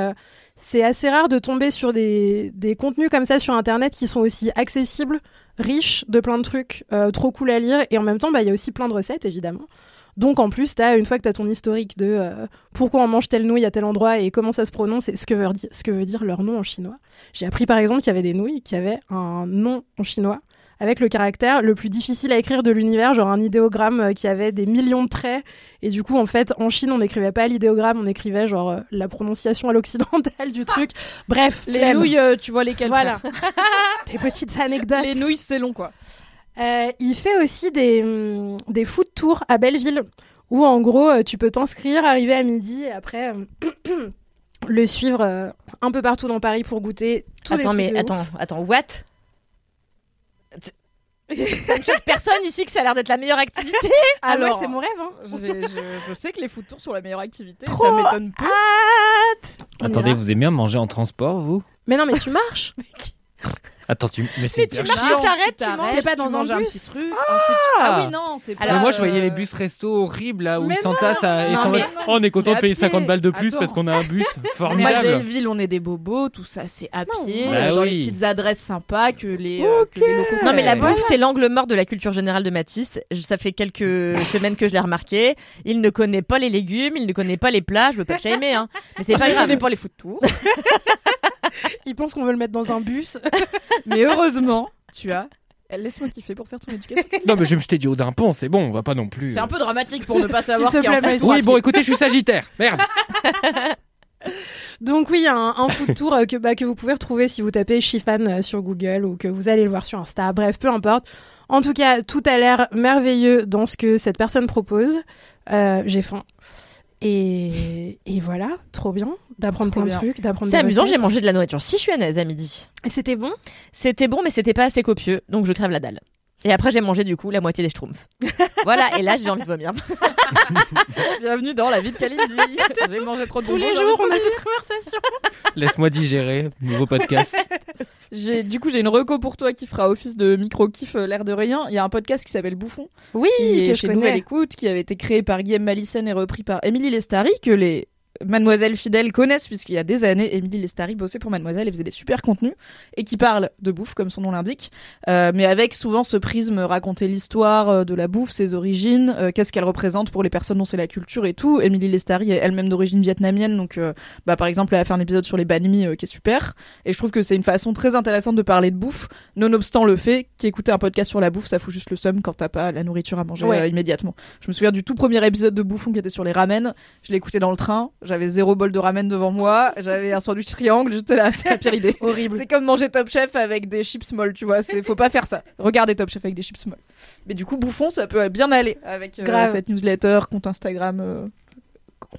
S2: c'est assez rare de tomber sur des, des contenus comme ça sur Internet qui sont aussi accessibles, riches de plein de trucs, trop cool à lire. Et en même temps, bah, il y a aussi plein de recettes, évidemment. Donc en plus, as, une fois que tu as ton historique de euh, pourquoi on mange telle nouille à tel endroit et comment ça se prononce et ce que veut, dire, ce que veut dire leur nom en chinois. J'ai appris par exemple qu'il y avait des nouilles qui avaient un nom en chinois avec le caractère le plus difficile à écrire de l'univers, genre un idéogramme euh, qui avait des millions de traits. Et du coup, en fait, en Chine, on n'écrivait pas l'idéogramme, on écrivait genre euh, la prononciation à l'occidental du truc. Bref,
S1: Les
S2: flemme.
S1: nouilles, tu vois lesquelles
S2: Voilà. Des petites anecdotes.
S1: Les nouilles, c'est long, quoi.
S2: Euh, il fait aussi des, hum, des food tours à Belleville, où en gros, euh, tu peux t'inscrire, arriver à midi, et après euh, le suivre euh, un peu partout dans Paris pour goûter tous les
S3: Attends,
S2: trucs
S3: mais
S2: de
S3: attends,
S2: ouf.
S3: attends, what? Ça ne choque personne ici que ça a l'air d'être la meilleure activité.
S2: Ah ouais,
S1: Alors,
S2: c'est mon rêve. Hein.
S1: je, je sais que les food tours sont la meilleure activité.
S3: Trop
S1: ça m'étonne.
S2: On
S5: Attendez, vous aimez bien manger en transport, vous?
S2: Mais non, mais tu marches.
S5: Attends, tu... mais c'est
S3: Mais tu marches,
S5: chiant.
S3: tu t'arrêtes.
S2: T'es pas dans un bus.
S1: petit truc. ensuite- Ah oui, non, c'est pas.
S3: Alors,
S5: Mais moi, je voyais
S1: euh,
S5: les bus resto horribles là où
S2: Mais
S5: ils s'entassent et
S1: mais
S5: Oh, on est content de payer
S1: pied.
S5: 50 balles de plus
S1: Attends.
S5: parce qu'on a un bus formidable.
S1: Belleville, on est des bobos, tout ça, c'est à
S2: Non.
S1: pied,
S5: Bah
S1: dans
S5: oui.
S1: les petites adresses sympas que les, euh, que les locaux.
S3: Non mais la bouffe c'est l'angle mort de la culture générale de Matisse. Ça fait quelques semaines que je l'ai remarqué. Il ne connaît pas les légumes, il ne connaît pas les plats. Je veux pas le shamer hein, mais c'est pas
S1: Il
S3: grave.
S1: connaît pas les food tours.
S2: Il pense qu'on veut le mettre dans un bus.
S1: Mais heureusement, tu as. Laisse-moi kiffer pour faire ton éducation.
S5: Non, mais je vais me jeter du haut d'un pont, c'est bon, on va pas non plus.
S1: C'est un peu dramatique pour ne pas savoir ce qu'il y a en fait.
S5: Oui, bon, écoutez, je suis Sagittaire. Merde.
S2: Donc oui, un, un food tour euh, que, bah, que vous pouvez retrouver si vous tapez Chifan euh, sur Google ou que vous allez le voir sur Insta. Bref, peu importe. En tout cas, tout a l'air merveilleux dans ce que cette personne propose. Euh, J'ai faim. Et, et voilà, trop bien d'apprendre plein
S1: bien.
S2: de trucs, d'apprendre
S3: C'est amusant, j'ai mangé de la nourriture sichuanaise à midi.
S2: Et c'était bon?
S3: C'était bon mais c'était pas assez copieux, donc je crève la dalle. Et après j'ai mangé du coup la moitié des schtroumpfs. voilà, et là j'ai envie de vomir.
S1: Bienvenue dans la vie de Kalindi. J'ai mangé trop de
S2: Tous les jours, on a cette conversation.
S5: Laisse-moi digérer. Nouveau podcast.
S1: J'ai du coup j'ai une reco pour toi qui fera office de micro kiff euh, l'air de rien. Il y a un podcast qui s'appelle Bouffon
S2: Oui,
S1: qui est
S2: que je
S1: chez Nouvelle
S2: connais.
S1: Écoute qui avait été créé par Guillaume Malissen et repris par Émilie Lestari que les Mademoiselle fidèles connaissent puisqu'il y a des années Émilie Lestari bossait pour Mademoiselle et faisait des super contenus et qui parle de bouffe comme son nom l'indique. Euh, mais avec souvent ce prisme raconter l'histoire euh, de la bouffe ses origines euh, qu'est-ce qu'elle représente pour les personnes dont c'est la culture et tout. Émilie Lestari est elle-même d'origine vietnamienne donc euh, bah par exemple elle a fait un épisode sur les banh mi qui est super. Et je trouve que c'est une façon très intéressante de parler de bouffe nonobstant le fait qu'écouter un podcast sur la bouffe ça fout juste le seum quand t'as pas la nourriture à manger
S2: Ouais.
S1: immédiatement. Je me souviens du tout premier épisode de Bouffon qui était sur les ramen. Je l'ai écouté dans le train j'avais zéro bol de ramen devant moi j'avais un sandwich triangle j'étais là c'est la pire idée
S2: Horrible.
S1: c'est comme manger Top Chef avec des chips molles tu vois c'est faut pas faire ça regardez Top Chef avec des chips molles mais du coup Bouffon ça peut bien aller avec euh, cette newsletter compte Instagram euh,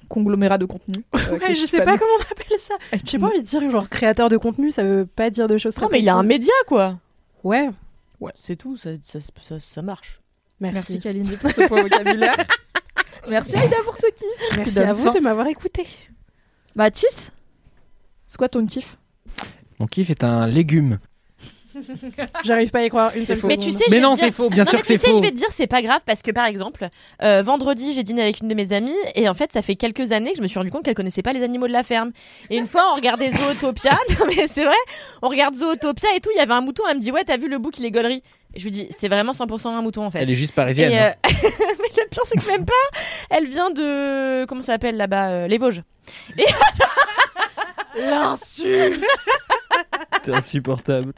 S1: conglomérat de contenu euh,
S2: Ouais, je sais
S1: fan.
S2: pas comment on appelle ça. J'ai pas envie de dire genre créateur de contenu, ça veut pas dire de choses très
S3: Non mais il a un média quoi.
S2: Ouais,
S3: C'est tout, ça, ça, ça, ça marche.
S2: merci.
S1: Merci Kalindi pour ce point vocabulaire. Merci Aïda pour ce kiff.
S2: Merci à vous de m'avoir écouté.
S1: Mathis, c'est quoi ton kiff?
S5: Mon kiff est un légume.
S2: J'arrive pas à y croire une seule.
S3: Mais tu sais, je
S5: Mais
S3: vais
S5: non,
S3: te dire-
S5: c'est faux, bien
S3: non,
S5: sûr
S3: mais
S5: que
S3: tu sais,
S5: faux.
S3: je vais te dire, c'est pas grave parce que par exemple, euh, vendredi, j'ai dîné avec une de mes amies et en fait, ça fait quelques années que je me suis rendu compte qu'elle connaissait pas les animaux de la ferme. Et une fois, on regardait Zootopia, non mais c'est vrai, on regarde Zootopia et tout, il y avait un mouton, elle me dit ouais, t'as vu le bouc, il est gaulerie. Et je lui dis, c'est vraiment 100% un mouton en fait.
S5: Elle est juste parisienne.
S3: Et,
S5: hein.
S3: euh, mais le pire, c'est que même pas, elle vient de, comment ça s'appelle là-bas, euh, les Vosges.
S1: L'insulte
S5: C'est insupportable.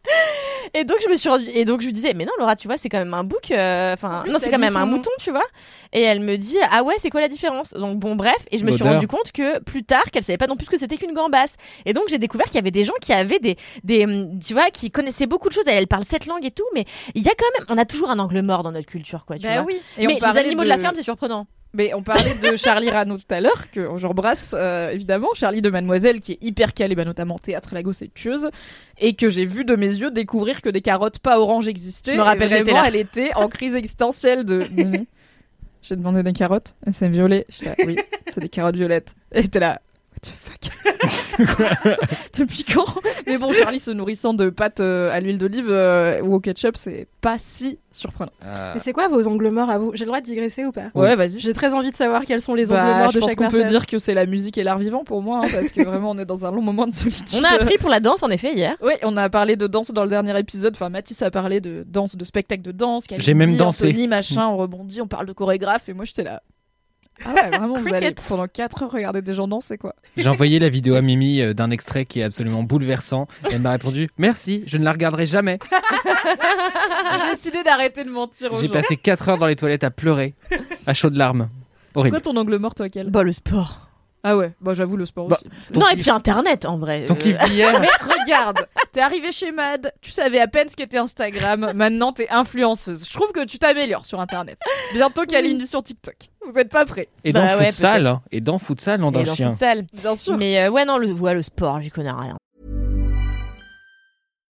S3: Et donc je me suis rendu... et donc je lui disais mais non Laura tu vois c'est quand même un bouc euh, enfin non c'est quand même un
S2: nom.
S3: mouton tu vois. Et elle me dit ah ouais c'est quoi la différence? Donc bon bref et je me suis rendu compte que plus tard qu'elle savait pas non plus que c'était qu'une gambasse et donc j'ai découvert qu'il y avait des gens qui avaient des des hum, tu vois qui connaissaient beaucoup de choses. Elle parle sept langues et tout mais il y a quand même on a toujours un angle mort dans notre culture quoi tu
S1: Bah
S3: vois.
S1: oui. Et
S3: mais
S1: on
S3: les animaux de... la ferme c'est surprenant
S1: Mais on parlait de Charlie Rano tout à l'heure, que j'embrasse euh, évidemment. Charlie de Mademoiselle, qui est hyper calé, bah, notamment théâtre, Lagos et tueuse. Et que j'ai vu de mes yeux découvrir que des carottes pas oranges existaient.
S3: Je me rappelle,
S1: vraiment,
S3: là.
S1: elle était en crise existentielle de. J'ai demandé des carottes, et c'est violet. Là, oui, c'est des carottes violettes. Elle était là. The fuck Depuis quand Mais bon, Charlie se nourrissant de pâtes euh, à l'huile d'olive euh, ou au ketchup, c'est pas si surprenant.
S5: Euh,
S2: Mais c'est quoi vos angles morts à vous? J'ai le droit de digresser ou pas?
S1: Ouais, vas-y.
S2: J'ai très envie de savoir quels sont les angles
S1: Bah,
S2: morts
S1: je
S2: de
S1: pense
S2: chaque
S1: qu'on
S2: personne.
S1: peut dire que c'est la musique et l'art vivant pour moi, hein, parce que vraiment on est dans un long moment de solitude.
S3: On a appris pour la danse, en effet, hier.
S1: Oui, on a parlé de danse dans le dernier épisode. Enfin, Mathis a parlé de danse, de spectacle de danse.
S5: J'ai même dansé.
S1: Anthony, machin, on rebondit, on parle de chorégraphe, et moi j'étais là. Ah ouais, vraiment, vous allez pendant 4 heures regarder des gens danser, quoi.
S5: J'ai envoyé la vidéo à Mimi euh, d'un extrait qui est absolument bouleversant. Elle m'a répondu Merci, je ne la regarderai jamais.
S1: J'ai décidé d'arrêter de mentir aux
S5: J'ai
S1: gens.
S5: passé 4 heures dans les toilettes à pleurer, à chaudes larmes.
S1: C'est
S5: Horrible.
S1: quoi ton angle mort, toi, Kel?
S3: Bah, le sport.
S1: Ah ouais, bah j'avoue, le sport
S5: Bah,
S1: aussi.
S3: Non, et puis Internet, en vrai.
S5: Ton
S3: Euh,
S1: Mais regarde, t'es arrivé chez Mad, tu savais à peine ce qu'était Instagram, maintenant t'es influenceuse. Je trouve que tu t'améliores sur Internet. Bientôt Kalindi sur TikTok. Vous êtes pas prêts
S5: Et dans
S3: Bah ouais,
S5: futsal, hein. et dans futsal, on dans chien.
S3: futsal.
S1: Bien sûr.
S3: Mais euh, ouais, non, le, ouais, le sport, j'y connais rien.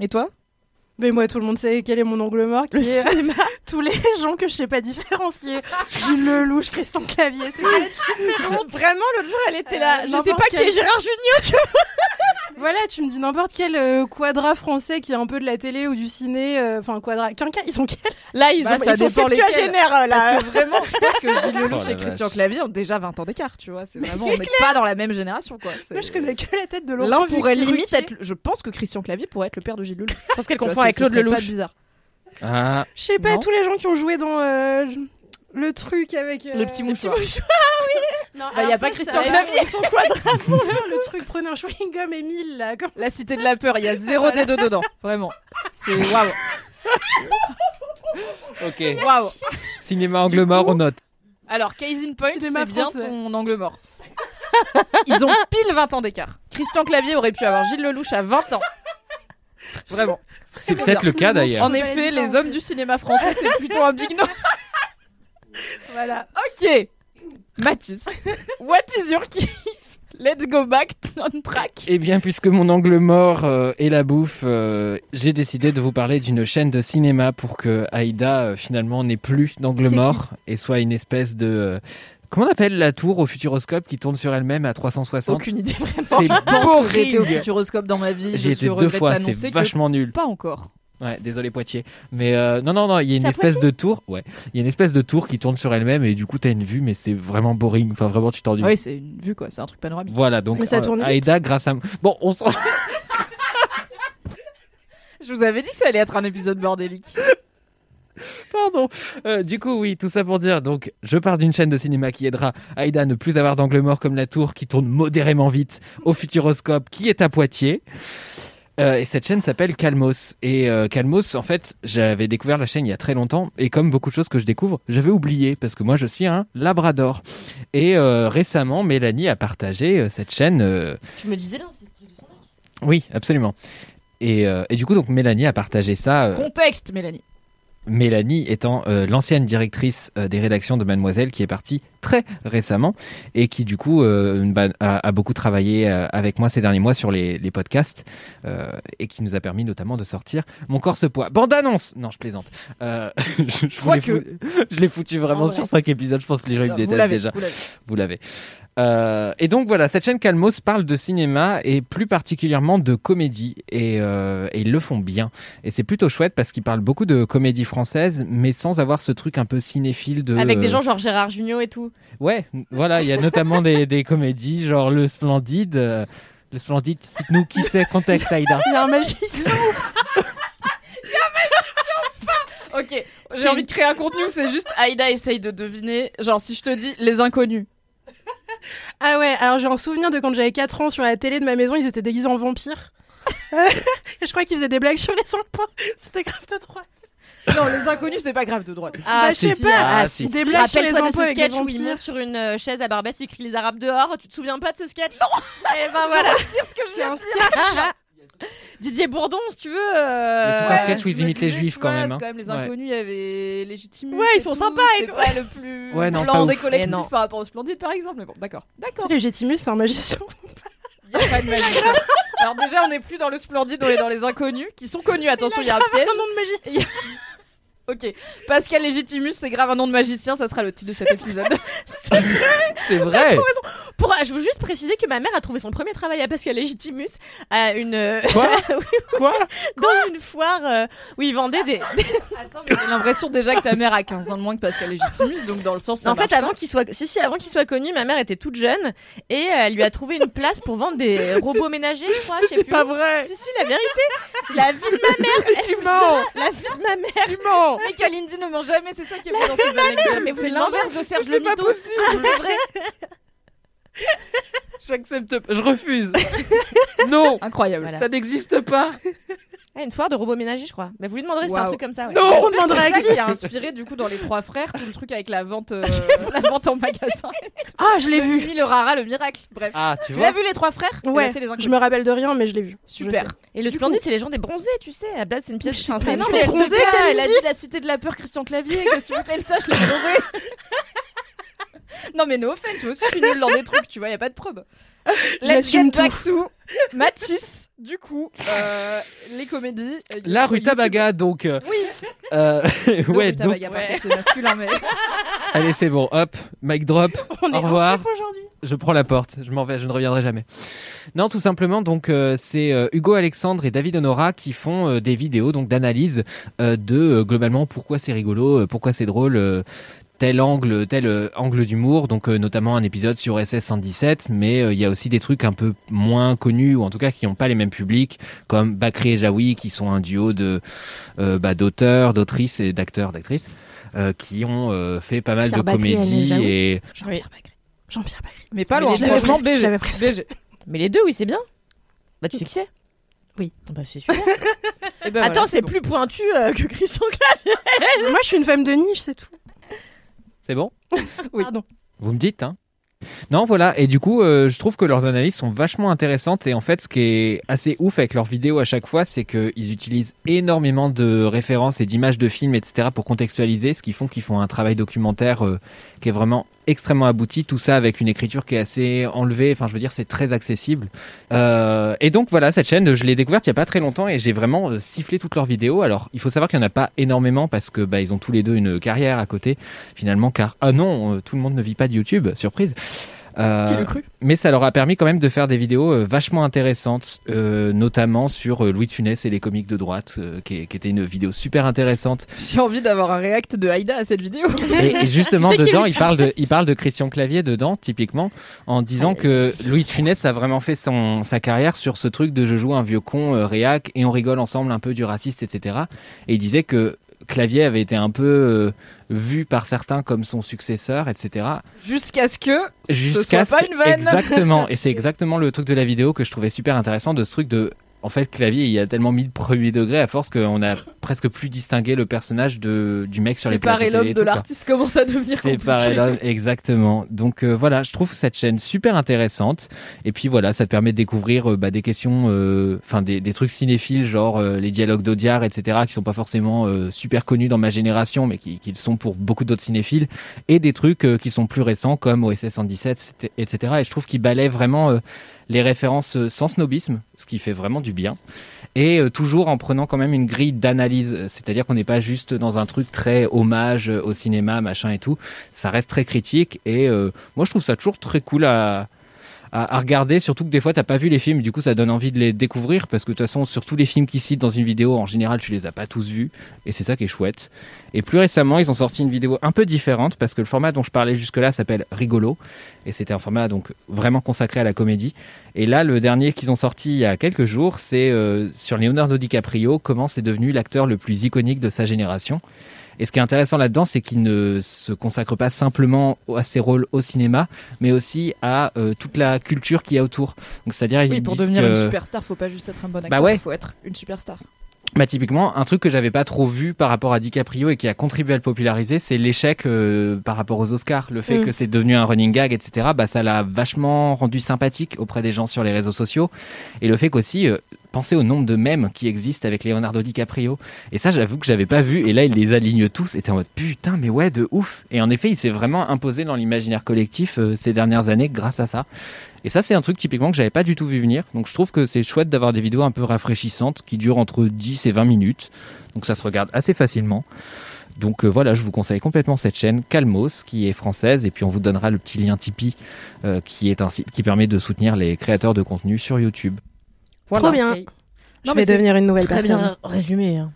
S1: Et toi?
S2: Mais moi, tout le monde sait quel est mon angle mort, qui
S3: Le
S2: est
S3: cinéma.
S2: tous les gens que je sais pas différencier. Gilles Lelouch, Christian Clavier, c'est
S3: Vraiment, l'autre jour, elle était là.
S2: Euh,
S3: je sais pas qui
S2: quel-
S3: est Gérard Junior.
S2: Voilà, tu me dis n'importe quel euh, quadra français qui est un peu de la télé ou du ciné, euh, enfin quadra, quinquin, ils sont quels?
S3: Là, ils,
S1: Bah,
S3: ont,
S1: ça
S3: ils sont septuagénaires, euh, là.
S1: Parce que vraiment, je pense que Gilles Lelouch
S5: Oh
S1: et Christian. Clavier ont déjà 20 ans d'écart, tu vois. C'est vraiment, on n'est pas dans la même génération, quoi.
S2: Moi, je connais que la tête de Laurent
S1: L'un pourrait limite être. Je pense que Christian Clavier pourrait être le père de Gilles Lelouch.
S3: Je pense qu'elle
S1: Tu
S3: confond avec Claude
S1: serait pas
S3: Lelouch.
S1: bizarre.
S5: Ah,
S2: Je sais pas,
S1: Non.
S2: tous les gens qui ont joué dans euh, le truc avec. euh,
S1: Le petit mouchoir.
S2: Non,
S1: Bah, y a pas
S2: ça,
S1: Christian Clavier.
S2: Ils sont quadra pour le truc, prenez un chewing-gum Emile là. Comme...
S1: La cité de la peur, il y a zéro des deux dedans. Vraiment. C'est waouh.
S5: ok.
S1: Waouh.
S5: Cinéma angle mort, on note.
S1: Alors, case in point,
S2: Cinéma
S1: c'est bien ton angle mort. Ils ont pile 20 ans d'écart. Christian Clavier aurait pu avoir Gilles Lelouch à 20 ans. Vraiment.
S5: C'est peut-être le cas d'ailleurs.
S1: En effet, les hommes du cinéma français, c'est plutôt un big no.
S2: Voilà.
S1: Ok. Mathis, what is your kiff? Let's go back on track.
S5: Eh bien, puisque mon angle mort euh, est la bouffe, euh, j'ai décidé de vous parler d'une chaîne de cinéma pour que Aïda euh, finalement n'ait plus d'angle mort et soit une espèce de euh, comment on appelle la tour au futuroscope qui tourne sur elle-même à 360.
S3: Aucune idée, vraiment.
S5: C'est
S1: j'ai été au
S5: boring.
S1: Futuroscope dans ma vie.
S5: Étais
S1: suis
S5: deux fois, c'est vachement nul.
S1: Pas encore.
S5: Ouais, désolé Poitiers. Mais euh, non, non, non, il y a une espèce de tour. Ouais, il y a une espèce de tour qui tourne sur elle-même et du coup t'as une vue, mais c'est vraiment boring. Enfin, vraiment, tu t'ennuies.
S1: Oui, c'est une vue quoi, c'est un truc panoramique.
S5: Voilà, donc
S2: Mais ça tourne vite.
S5: Aïda, grâce à bon, on s'en
S1: Je vous avais dit que ça allait être un épisode bordélique.
S5: Pardon. Euh, du coup, oui, tout ça pour dire. Donc, je pars d'une chaîne de cinéma qui aidera Aïda à ne plus avoir d'angle mort comme la tour qui tourne modérément vite au Futuroscope qui est à Poitiers. Euh, et cette chaîne s'appelle Calmos. Et euh, Calmos, en fait, j'avais découvert la chaîne il y a très longtemps. Et comme beaucoup de choses que je découvre, j'avais oublié parce que moi, je suis un Labrador. Et euh, récemment, Mélanie a partagé euh, cette chaîne. euh,
S3: Tu me disais là, c'est ce truc de son mec.
S5: Oui, absolument. Et, euh, et du coup, donc Mélanie a partagé ça. euh,
S1: Contexte, Mélanie.
S5: Mélanie étant euh, l'ancienne directrice euh, des rédactions de Mademoiselle qui est partie très récemment et qui du coup euh, bah, a, a beaucoup travaillé avec moi ces derniers mois sur les, les podcasts et qui nous a permis notamment de sortir Mon corps se poids. Bande annonce Non, je plaisante. Je, je l'ai foutu vraiment
S1: En vrai.
S5: sur cinq épisodes. Je pense que les gens ils
S1: vous
S5: détestent déjà.
S1: vous l'avez.
S5: Euh, et donc voilà, cette chaîne Calmos parle de cinéma et plus particulièrement de comédie et, euh, et ils le font bien. Et c'est plutôt chouette parce qu'ils parlent beaucoup de comédie française, mais sans avoir ce truc un peu cinéphile de.
S3: Avec des gens genre Gérard Junior et tout.
S5: Ouais, voilà, il y a notamment des, des comédies genre Le Splendide. euh, le Splendide, cite-nous qui c'est, contexte Aïda.
S2: Il y a un magicien.
S1: Ok, j'ai envie de créer un contenu où c'est juste Aïda essaye de deviner. Genre, si je te dis les inconnus.
S2: Ah ouais, alors j'ai un souvenir de quand j'avais 4 ans sur la télé de ma maison, ils étaient déguisés en vampires. Je crois qu'ils faisaient des blagues sur les impôts. C'était grave de droite.
S1: Non, les inconnus, c'est pas grave de droite.
S2: bah, je sais
S5: si,
S2: pas.
S5: ah, si,
S2: des
S5: si.
S2: blagues sur les
S3: de
S2: impôts
S3: ce
S2: avec des
S3: sketch où il
S2: vampires.
S3: monte sur une euh, chaise à Barbès, il crie les Arabes dehors. Tu te souviens pas de ce sketch? Non Et ben voilà.
S1: ce que je
S2: C'est un sketch.
S3: Didier Bourdon, si tu veux.
S5: Mais
S3: euh,
S5: tout un sketch où ils imitent les juifs, quand même, hein.
S1: quand même les
S5: Ouais.
S1: inconnus, il y avait Légitimus.
S3: Ouais, ils sont
S1: tout,
S3: sympas et tout.
S1: pas le plus
S5: Ouais, non, pas
S1: blanc des collectifs par rapport au Splendide, par exemple. Mais bon, d'accord. D'accord.
S2: Légitimus, c'est un magicien.
S1: Il y a pas de magicien. Alors déjà, on n'est plus dans le Splendide, on est dans les inconnus, qui sont connus. Attention, il y a un piège.
S2: Un nom de magicien.
S1: Ok. Pascal Légitimus, c'est grave un nom de magicien, ça sera le titre de cet épisode.
S5: C'est vrai.
S3: Pour, je veux juste préciser que ma mère a trouvé son premier travail à Pascal Légitimus à une euh,
S5: Quoi Quoi
S3: dans une foire euh, où ils vendaient des.
S1: Attends, mais j'ai l'impression déjà que ta mère a 15 ans de moins que Pascal Légitimus, donc dans le sens. Ça
S3: en fait,
S1: pas.
S3: avant qu'il soit, si si, avant qu'il soit connu, ma mère était toute jeune et euh, elle lui a trouvé une place pour vendre des robots ménagers, je crois. Je sais
S5: C'est
S3: plus.
S5: pas vrai.
S3: Si si, la vérité, la vie de ma mère. Elle vous dira, la vie de ma mère.
S1: Tu mens Mais Kalindi ne ment jamais, c'est ça qui est beau dans ces anecdotes. c'est l'inverse de Serge Le
S5: pas
S1: Mito. C'est vrai.
S5: J'accepte. pas. Je refuse. non.
S1: Incroyable.
S3: Voilà.
S5: Ça n'existe pas.
S3: Ah, une foire de robots ménagers, je crois. Mais vous lui demanderez, c'est un
S1: Waouh.
S3: truc comme ça. ouais.
S5: Non.
S1: J'espère
S2: on
S1: que
S2: demandera
S1: c'est
S2: à
S1: ça
S2: qui
S1: a inspiré du coup dans les trois frères tout le truc avec la vente, euh, la vente en magasin.
S2: Ah, je l'ai vu.
S1: Mimi, le rara, le miracle. Bref.
S5: Ah, tu
S1: Tu
S5: vois.
S1: l'as vu les trois frères? Eh ben,
S2: Ouais,
S1: c'est les
S2: je
S1: inconnus.
S2: me rappelle de rien, mais je l'ai vu.
S1: Super.
S2: Sais.
S3: Et le
S1: Du
S3: splendide, c'est les gens des bronzés, tu sais. À la base, c'est une pièce. enfin, c'est
S1: Mais
S3: une
S1: non, mais elle
S2: bronzé,
S1: sait pas, elle a dit la cité de la peur Christian Clavier. Qu'est-ce que tu veux qu'elle sache, les bronzés Non, mais no offense, moi aussi je suis nulle dans des trucs, tu vois, y a pas de preuve. Let's get
S2: J'assume
S1: back to Mathis, du coup, euh, les comédies. euh,
S5: La rutabaga, donc. euh,
S1: Oui.
S5: euh, ouais, donc.
S1: rutabaga, c'est masculin, mais.
S5: Allez, c'est bon. Hop, mic drop.
S2: On est
S5: Au revoir.
S2: aujourd'hui.
S5: Je prends la porte, je m'en vais, je ne reviendrai jamais. Non, tout simplement, donc euh, c'est euh, Hugo Alexandre et David Honora qui font euh, des vidéos donc d'analyse euh, de euh, globalement pourquoi c'est rigolo, euh, pourquoi c'est drôle. Tel angle, tel euh, angle d'humour, donc euh, notamment un épisode sur SS 117, mais euh, il y a aussi des trucs un peu moins connus ou en tout cas qui n'ont pas les mêmes publics, comme Bakri et Jaoui, qui sont un duo de euh, bah, d'auteurs, d'autrices et d'acteurs, d'actrices, euh, qui ont euh, fait pas mal
S2: Pierre
S5: de
S2: Bakri,
S5: comédies et
S2: Jean-Pierre Bacry. Jean-Pierre Bacry.
S1: Mais pas
S3: Mais
S1: loin, franchement,
S2: presque,
S1: BG.
S3: Mais les deux, oui, c'est bien. Bah, tu sais qui c'est?
S2: Oui.
S3: Bah, c'est super.
S1: Et ben
S3: Attends,
S1: voilà,
S3: c'est
S1: bon.
S3: plus pointu euh, que Christian Clavier.
S2: Moi, je suis une femme de niche, c'est tout.
S5: C'est bon
S1: Oui.
S2: Pardon.
S5: Vous me dites, hein Non, voilà. Et du coup, euh, je trouve que leurs analyses sont vachement intéressantes. Et en fait, ce qui est assez ouf avec leurs vidéos à chaque fois, c'est qu'ils utilisent énormément de références et d'images de films, etc., pour contextualiser, ce qui font qu'ils font un travail documentaire euh, qui est vraiment extrêmement abouti. Tout ça avec une écriture qui est assez enlevée. Enfin, je veux dire, c'est très accessible. Euh, et donc voilà, cette chaîne, je l'ai découverte il y a pas très longtemps et j'ai vraiment euh, sifflé toutes leurs vidéos. Alors, il faut savoir qu'il y en a pas énormément parce que bah, ils ont tous les deux une carrière à côté finalement, car ah non, euh, tout le monde ne vit pas de YouTube, surprise. Euh,
S1: Qui le cru?
S5: mais ça leur a permis quand même de faire des vidéos euh, vachement intéressantes, euh, notamment sur euh, Louis de Funès et les comiques de droite, euh, qui, qui était une vidéo super intéressante.
S1: J'ai envie d'avoir un react de Aïda à cette vidéo.
S5: Et, et justement,
S3: Tu sais qui
S5: dedans, il parle, de, il parle de Christian Clavier dedans, typiquement, en disant que Louis de Funès a vraiment fait son, sa carrière sur ce truc de je joue un vieux con euh, réac et on rigole ensemble un peu du raciste, etc. Et il disait que Clavier avait été un peu euh, vu par certains comme son successeur, etc.
S1: Jusqu'à ce que ce
S5: Jusqu'à
S1: soit pas une vanne.
S5: Exactement. Et c'est exactement le truc de la vidéo que je trouvais super intéressant de ce truc de. En fait, Clavier, il a tellement mis de premier degré à force qu'on a presque plus distingué le personnage de, du mec sur les plateaux
S1: Séparer l'homme de l'artiste commence à devenir
S5: Séparer l'homme, exactement. Donc euh, voilà, je trouve cette chaîne super intéressante. Et puis voilà, ça te permet de découvrir euh, bah, des questions, euh, enfin des, des trucs cinéphiles, genre les dialogues d'Audiard, etc., qui sont pas forcément super connus dans ma génération, mais qui, qui le sont pour beaucoup d'autres cinéphiles, et des trucs qui sont plus récents, comme OSS 117, etc. Et je trouve qu'ils balaient vraiment les références euh, sans snobisme, ce qui fait vraiment du bien et euh, toujours en prenant quand même une grille d'analyse. Euh, C'est-à-dire qu'on n'est pas juste dans un truc très hommage au cinéma, machin et tout. Ça reste très critique et moi je trouve ça toujours très cool à, à, regarder, surtout que des fois t'as pas vu les films, du coup ça donne envie de les découvrir parce que de toute façon sur tous les films qu'ils citent dans une vidéo, en général tu les as pas tous vus et c'est ça qui est chouette. Et plus récemment ils ont sorti une vidéo un peu différente parce que le format dont je parlais jusque-là s'appelle Rigolo et c'était un format donc vraiment consacré à la comédie. Et là le dernier qu'ils ont sorti il y a quelques jours c'est euh, sur Leonardo DiCaprio, comment c'est devenu l'acteur le plus iconique de sa génération. Et ce qui est intéressant là-dedans, c'est qu'il ne se consacre pas simplement à ses rôles au cinéma, mais aussi à euh, toute la culture qu'il y a autour. Donc, c'est-à-dire,
S1: Oui, pour devenir
S5: que-
S1: une superstar, faut pas juste être un bon acteur,
S5: Bah ouais.
S1: il faut être une superstar.
S5: Bah, typiquement, un truc que j'avais pas trop vu par rapport à DiCaprio et qui a contribué à le populariser, c'est l'échec euh, par rapport aux Oscars. Le fait
S2: Mm.
S5: que c'est devenu un running gag, etc., bah, ça l'a vachement rendu sympathique auprès des gens sur les réseaux sociaux. Et le fait qu'aussi, euh, pensez au nombre de mèmes qui existent avec Leonardo DiCaprio. Et ça, j'avoue que j'avais pas vu. Et là, il les aligne tous. Et t'es en mode putain, mais ouais, de ouf. Et en effet, il s'est vraiment imposé dans l'imaginaire collectif euh, ces dernières années grâce à ça. Et ça, c'est un truc typiquement que j'avais pas du tout vu venir. Donc je trouve que c'est chouette d'avoir des vidéos un peu rafraîchissantes qui durent entre 10 et 20 minutes. Donc ça se regarde assez facilement. Donc euh, voilà, je vous conseille complètement cette chaîne Calmos qui est française et puis on vous donnera le petit lien Tipeee euh, qui est un site qui permet de soutenir les créateurs de contenu sur YouTube.
S2: Trop bien. Je
S1: Non,
S2: vais devenir une nouvelle
S3: Très
S2: personne.
S3: bien résumé. hein.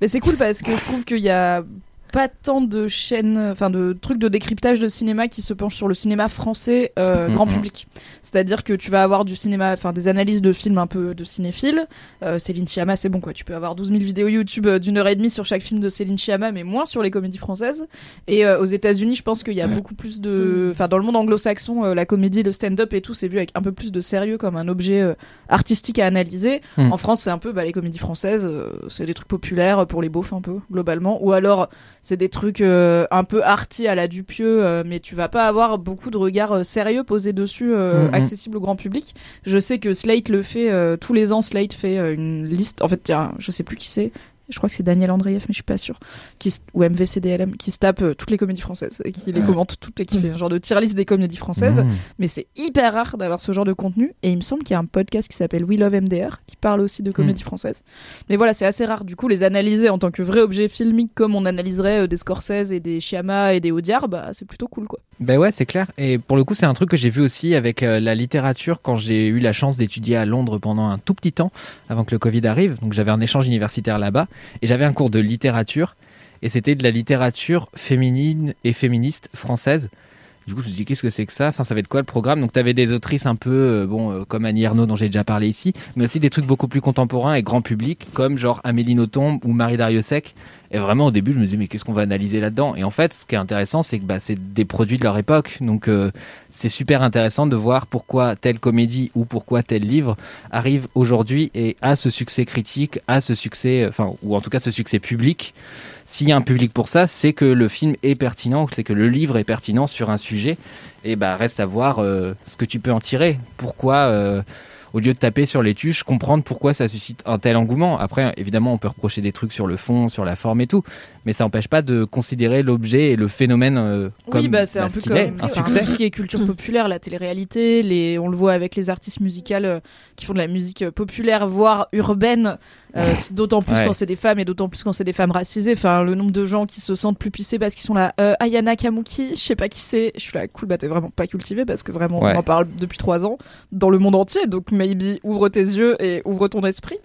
S1: Mais c'est cool parce que je trouve qu'il y a pas tant de chaînes, enfin de trucs de décryptage de cinéma qui se penchent sur le cinéma français euh,
S5: Mhm.
S1: grand public. C'est-à-dire que tu vas avoir du cinéma, enfin des analyses de films un peu de cinéphiles. Euh, Céline Sciamma, c'est bon quoi. Tu peux avoir 12 000 vidéos YouTube euh, d'une heure et demie sur chaque film de Céline Sciamma, mais moins sur les comédies françaises. Et euh, aux États-Unis, je pense qu'il y a beaucoup plus de, enfin dans le monde anglo-saxon, la comédie, le stand-up et tout, c'est vu avec un peu plus de sérieux comme un objet artistique à analyser.
S5: Mhm.
S1: En France, c'est un peu bah, les comédies françaises, c'est des trucs populaires pour les beaufs un peu globalement, ou alors c'est des trucs euh, un peu arty à la Dupieux, euh, mais tu vas pas avoir beaucoup de regards euh, sérieux posés dessus, euh,
S5: Mhm.
S1: accessibles au grand public. Je sais que Slate le fait tous les ans. Slate fait une liste. En fait, tiens, je sais plus qui c'est. Je crois que c'est Daniel Andreev, mais je suis pas sûre. Qui, ou MVCDLM, qui se tape euh, toutes les comédies françaises et qui les commente toutes et qui fait un genre de tier list des comédies françaises.
S5: Mmh.
S1: Mais c'est hyper rare d'avoir ce genre de contenu. Et il me semble qu'il y a un podcast qui s'appelle We Love MDR qui parle aussi de comédie française. Mais voilà, c'est assez rare. Du coup, les analyser en tant que vrai objet filmique, comme on analyserait euh, des Scorsese et des Sciamma et des Audiard, bah c'est plutôt cool quoi.
S5: Ben ouais, c'est clair. Et pour le coup, c'est un truc que j'ai vu aussi avec euh, la littérature quand j'ai eu la chance d'étudier à Londres pendant un tout petit temps avant que le Covid arrive. Donc j'avais un échange universitaire là-bas et j'avais un cours de littérature et c'était de la littérature féminine et féministe française. Du coup, je me dis qu'est-ce que c'est que ça? Enfin, ça va être quoi le programme? Donc, tu avais des autrices un peu, euh, bon, euh, comme Annie Ernaux dont j'ai déjà parlé ici, mais aussi des trucs beaucoup plus contemporains et grand public, comme genre Amélie Nothomb ou Marie Dariussec. Et vraiment, au début, je me disais, mais qu'est-ce qu'on va analyser là-dedans? Et en fait, ce qui est intéressant, c'est que bah, c'est des produits de leur époque. Donc, euh, c'est super intéressant de voir pourquoi telle comédie ou pourquoi tel livre arrive aujourd'hui et a ce succès critique, a ce succès, enfin, ou en tout cas ce succès public. S'il y a un public pour ça, c'est que le film est pertinent, c'est que le livre est pertinent sur un sujet. Et bah, reste à voir euh, ce que tu peux en tirer. Pourquoi, euh, au lieu de taper sur les tuches, comprendre pourquoi ça suscite un tel engouement. Après, évidemment, on peut reprocher des trucs sur le fond, sur la forme et tout, mais ça n'empêche pas de considérer l'objet et le phénomène euh, comme
S1: oui, bah c'est un
S5: bah,
S1: peu comme
S5: est, un succès.
S1: tout ce qui est culture populaire, la télé-réalité, les, on le voit avec les artistes musicales euh, qui font de la musique euh, populaire, voire urbaine, euh, d'autant plus
S5: Ouais.
S1: quand c'est des femmes et d'autant plus quand c'est des femmes racisées. Enfin, le nombre de gens qui se sentent plus pissés parce qu'ils sont là. Ayana Kamuki, je sais pas qui c'est. Je suis là, cool, bah t'es vraiment pas cultivé parce que vraiment
S5: Ouais.
S1: on en parle depuis trois ans dans le monde entier. Donc maybe ouvre tes yeux et ouvre ton esprit.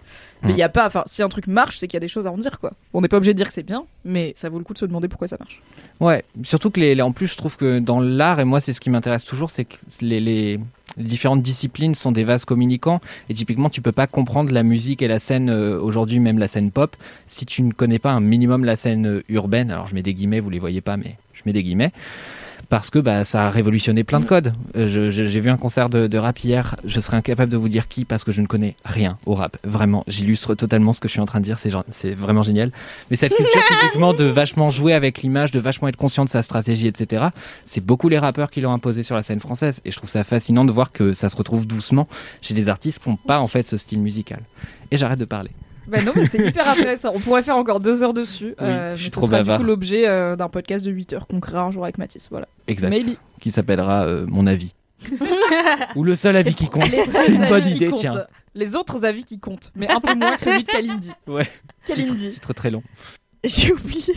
S1: Mais il
S5: Mm.
S1: y a pas, enfin, si un truc marche, c'est qu'il y a des choses à en dire, quoi. On n'est pas obligé de dire que c'est bien, mais ça vaut le coup de se demander pourquoi ça marche.
S5: Ouais, surtout que les, les- en plus, je trouve que dans l'art, et moi, c'est ce qui m'intéresse toujours, c'est que les différentes disciplines sont des vases communicants. Et typiquement, tu peux pas comprendre la musique et la scène euh, aujourd'hui, même la scène pop, si tu ne connais pas un minimum la scène euh, urbaine. Alors, je mets des guillemets, vous les voyez pas, mais je mets des guillemets. Parce que bah, ça a révolutionné plein de codes. Euh, J'ai vu un concert de, de rap hier, je serais incapable de vous dire qui parce que je ne connais rien au rap. Vraiment, j'illustre totalement ce que je suis en train de dire, c'est vraiment génial. Mais cette culture typiquement de vachement jouer avec l'image, de vachement être conscient de sa stratégie, etc. C'est beaucoup les rappeurs qui l'ont imposé sur la scène française. Et je trouve ça fascinant de voir que ça se retrouve doucement chez des artistes qui n'ont pas en fait ce style musical. Et j'arrête de parler.
S1: Bah non, mais c'est hyper intéressant. On pourrait faire encore deux heures dessus.
S5: Oui,
S1: euh,
S5: je suis
S1: mais ce
S5: trop
S1: sera
S5: bavard.
S1: du coup l'objet euh, d'un podcast de 8 heures qu'on créera un jour avec Mathis. Voilà.
S5: Exact.
S1: Maybe.
S5: Qui s'appellera euh, Mon avis. Ou le seul avis qui compte. C'est une bonne idée, tiens.
S1: Les autres avis qui comptent, mais un peu moins que celui de Kalindi.
S5: Ouais. Titre,
S1: Kalindi.
S5: titre très long.
S1: J'ai oublié.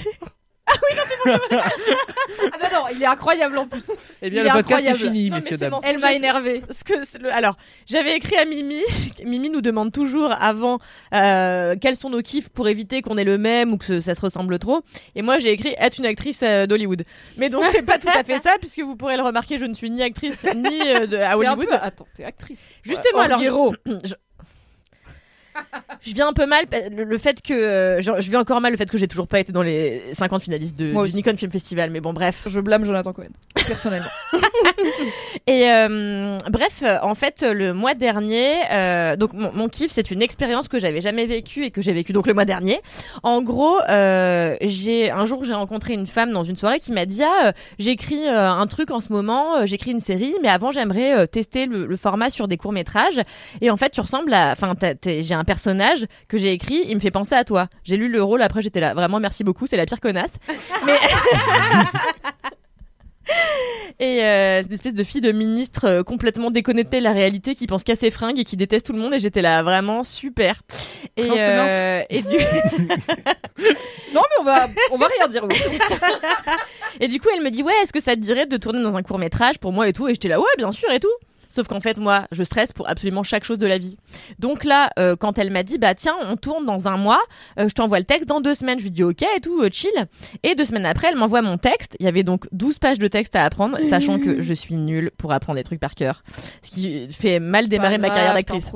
S1: Ah oui, non, c'est bon. c'est bon. ah bah non,
S3: il est incroyable en plus.
S5: Eh bien,
S3: Il
S5: le
S3: est
S5: podcast est
S3: incroyable.
S5: fini,
S3: Non, mais
S5: messieurs,
S3: c'est
S5: dames.
S1: Elle m'a énervé.
S3: Parce que c'est le- alors, j'avais écrit à Mimi. Mimi nous demande toujours avant euh, quels sont nos kiffs pour éviter qu'on ait le même ou que ce- ça se ressemble trop. Et moi, j'ai écrit être une actrice euh, d'Hollywood. Mais donc, c'est pas tout à fait ça, puisque vous pourrez le remarquer, je ne suis ni actrice ni euh, de- à
S1: T'es un
S3: Hollywood.
S1: peu- Attends, t'es actrice.
S3: Justement,
S1: Ouais,
S3: alors, je... je viens un peu mal le, le fait que euh, je vis encore mal le fait que j'ai toujours pas été dans les 50 finalistes de,
S1: Moi
S3: du. Nikon Film Festival mais bon bref
S1: Je blâme Jonathan Cohen, personnellement.
S3: Et euh, bref, en fait, le mois dernier, euh, donc mon, mon kiff, c'est une expérience que j'avais jamais vécue et que j'ai vécue donc le mois dernier. En gros, j'ai un jour j'ai rencontré une femme dans une soirée qui m'a dit ah j'écris un truc en ce moment, j'écris une série, mais avant j'aimerais tester le, le format sur des courts métrages. Et en fait, tu ressembles à, enfin, j'ai un personnage que j'ai écrit, il me fait penser à toi. J'ai lu le rôle, après j'étais là, vraiment merci beaucoup, c'est la pire connasse. Mais Et euh, c'est une espèce de fille de ministre euh, complètement déconnectée de la réalité qui pense qu'à ses fringues et qui déteste tout le monde et j'étais là vraiment super. Et, euh, et, du,
S1: Non, mais on va, on va rien dire. oui.
S3: et du coup elle me dit ouais est-ce que ça te dirait de tourner dans un court métrage pour moi et tout? Et j'étais là ouais bien sûr et tout. Sauf qu'en fait, moi, je stresse pour absolument chaque chose de la vie. Donc là, euh, quand elle m'a dit, bah tiens, on tourne dans un mois, euh, je t'envoie le texte dans deux semaines, je lui dis ok et tout, euh, chill. Et deux semaines après, elle m'envoie mon texte. Il y avait donc 12 pages de texte à apprendre, sachant que je suis nulle pour apprendre des trucs par cœur. Ce qui fait mal démarrer ma carrière d'actrice.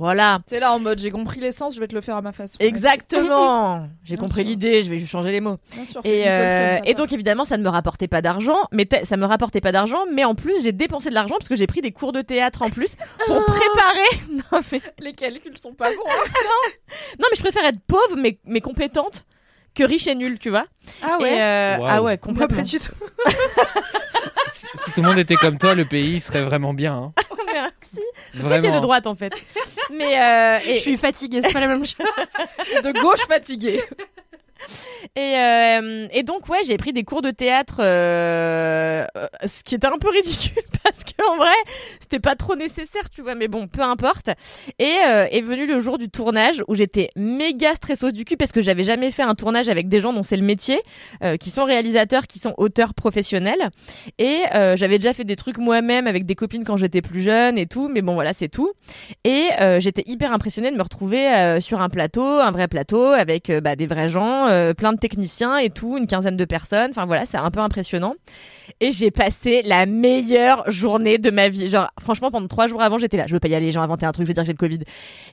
S3: Voilà.
S1: C'est là en mode j'ai compris l'essence, je vais te le faire à ma façon.
S3: Exactement. J'ai compris l'idée, je vais juste changer les mots.
S1: Bien sûr,
S3: Et, euh,
S1: ça
S3: et donc évidemment ça ne me rapportait pas d'argent, mais ça me rapportait pas d'argent, mais en plus j'ai dépensé de l'argent parce que j'ai pris des cours de théâtre en plus pour préparer. Non mais,
S1: les calculs sont pas bons. hein.
S3: non mais je préfère être pauvre mais, mais compétente que riche et nulle, tu vois.
S1: Ah
S3: Et, euh, ah ouais
S2: Moi,
S3: complètement.
S2: pas du tout.
S5: Si, si tout le monde était comme toi, le pays serait vraiment bien. hein.
S3: Merci. Toi qui es
S5: Vraiment.
S3: de droite en fait. Mais euh, et,
S2: Je suis fatiguée, c'est pas la même chose.
S1: De gauche fatigué.
S3: Et, euh, et donc ouais, j'ai pris des cours de théâtre, euh, ce qui était un peu ridicule parce qu'en vrai, c'était pas trop nécessaire, tu vois. Mais bon, peu importe. Et euh, est venu le jour du tournage où j'étais méga stresseuse du cul parce que j'avais jamais fait un tournage avec des gens dont c'est le métier, qui sont réalisateurs, qui sont auteurs professionnels. Et j'avais déjà fait des trucs moi-même avec des copines quand j'étais plus jeune et tout. Mais bon, voilà, c'est tout. Et j'étais hyper impressionnée de me retrouver sur un plateau, un vrai plateau, avec bah, des vrais gens, euh, plein de techniciens et tout, une quinzaine de personnes. Enfin voilà, c'est un peu impressionnant. Et j'ai passé la meilleure journée de ma vie. Genre, franchement, pendant trois jours avant, j'étais là. Je veux pas y aller, j'ai inventé un truc, je veux dire que j'ai le Covid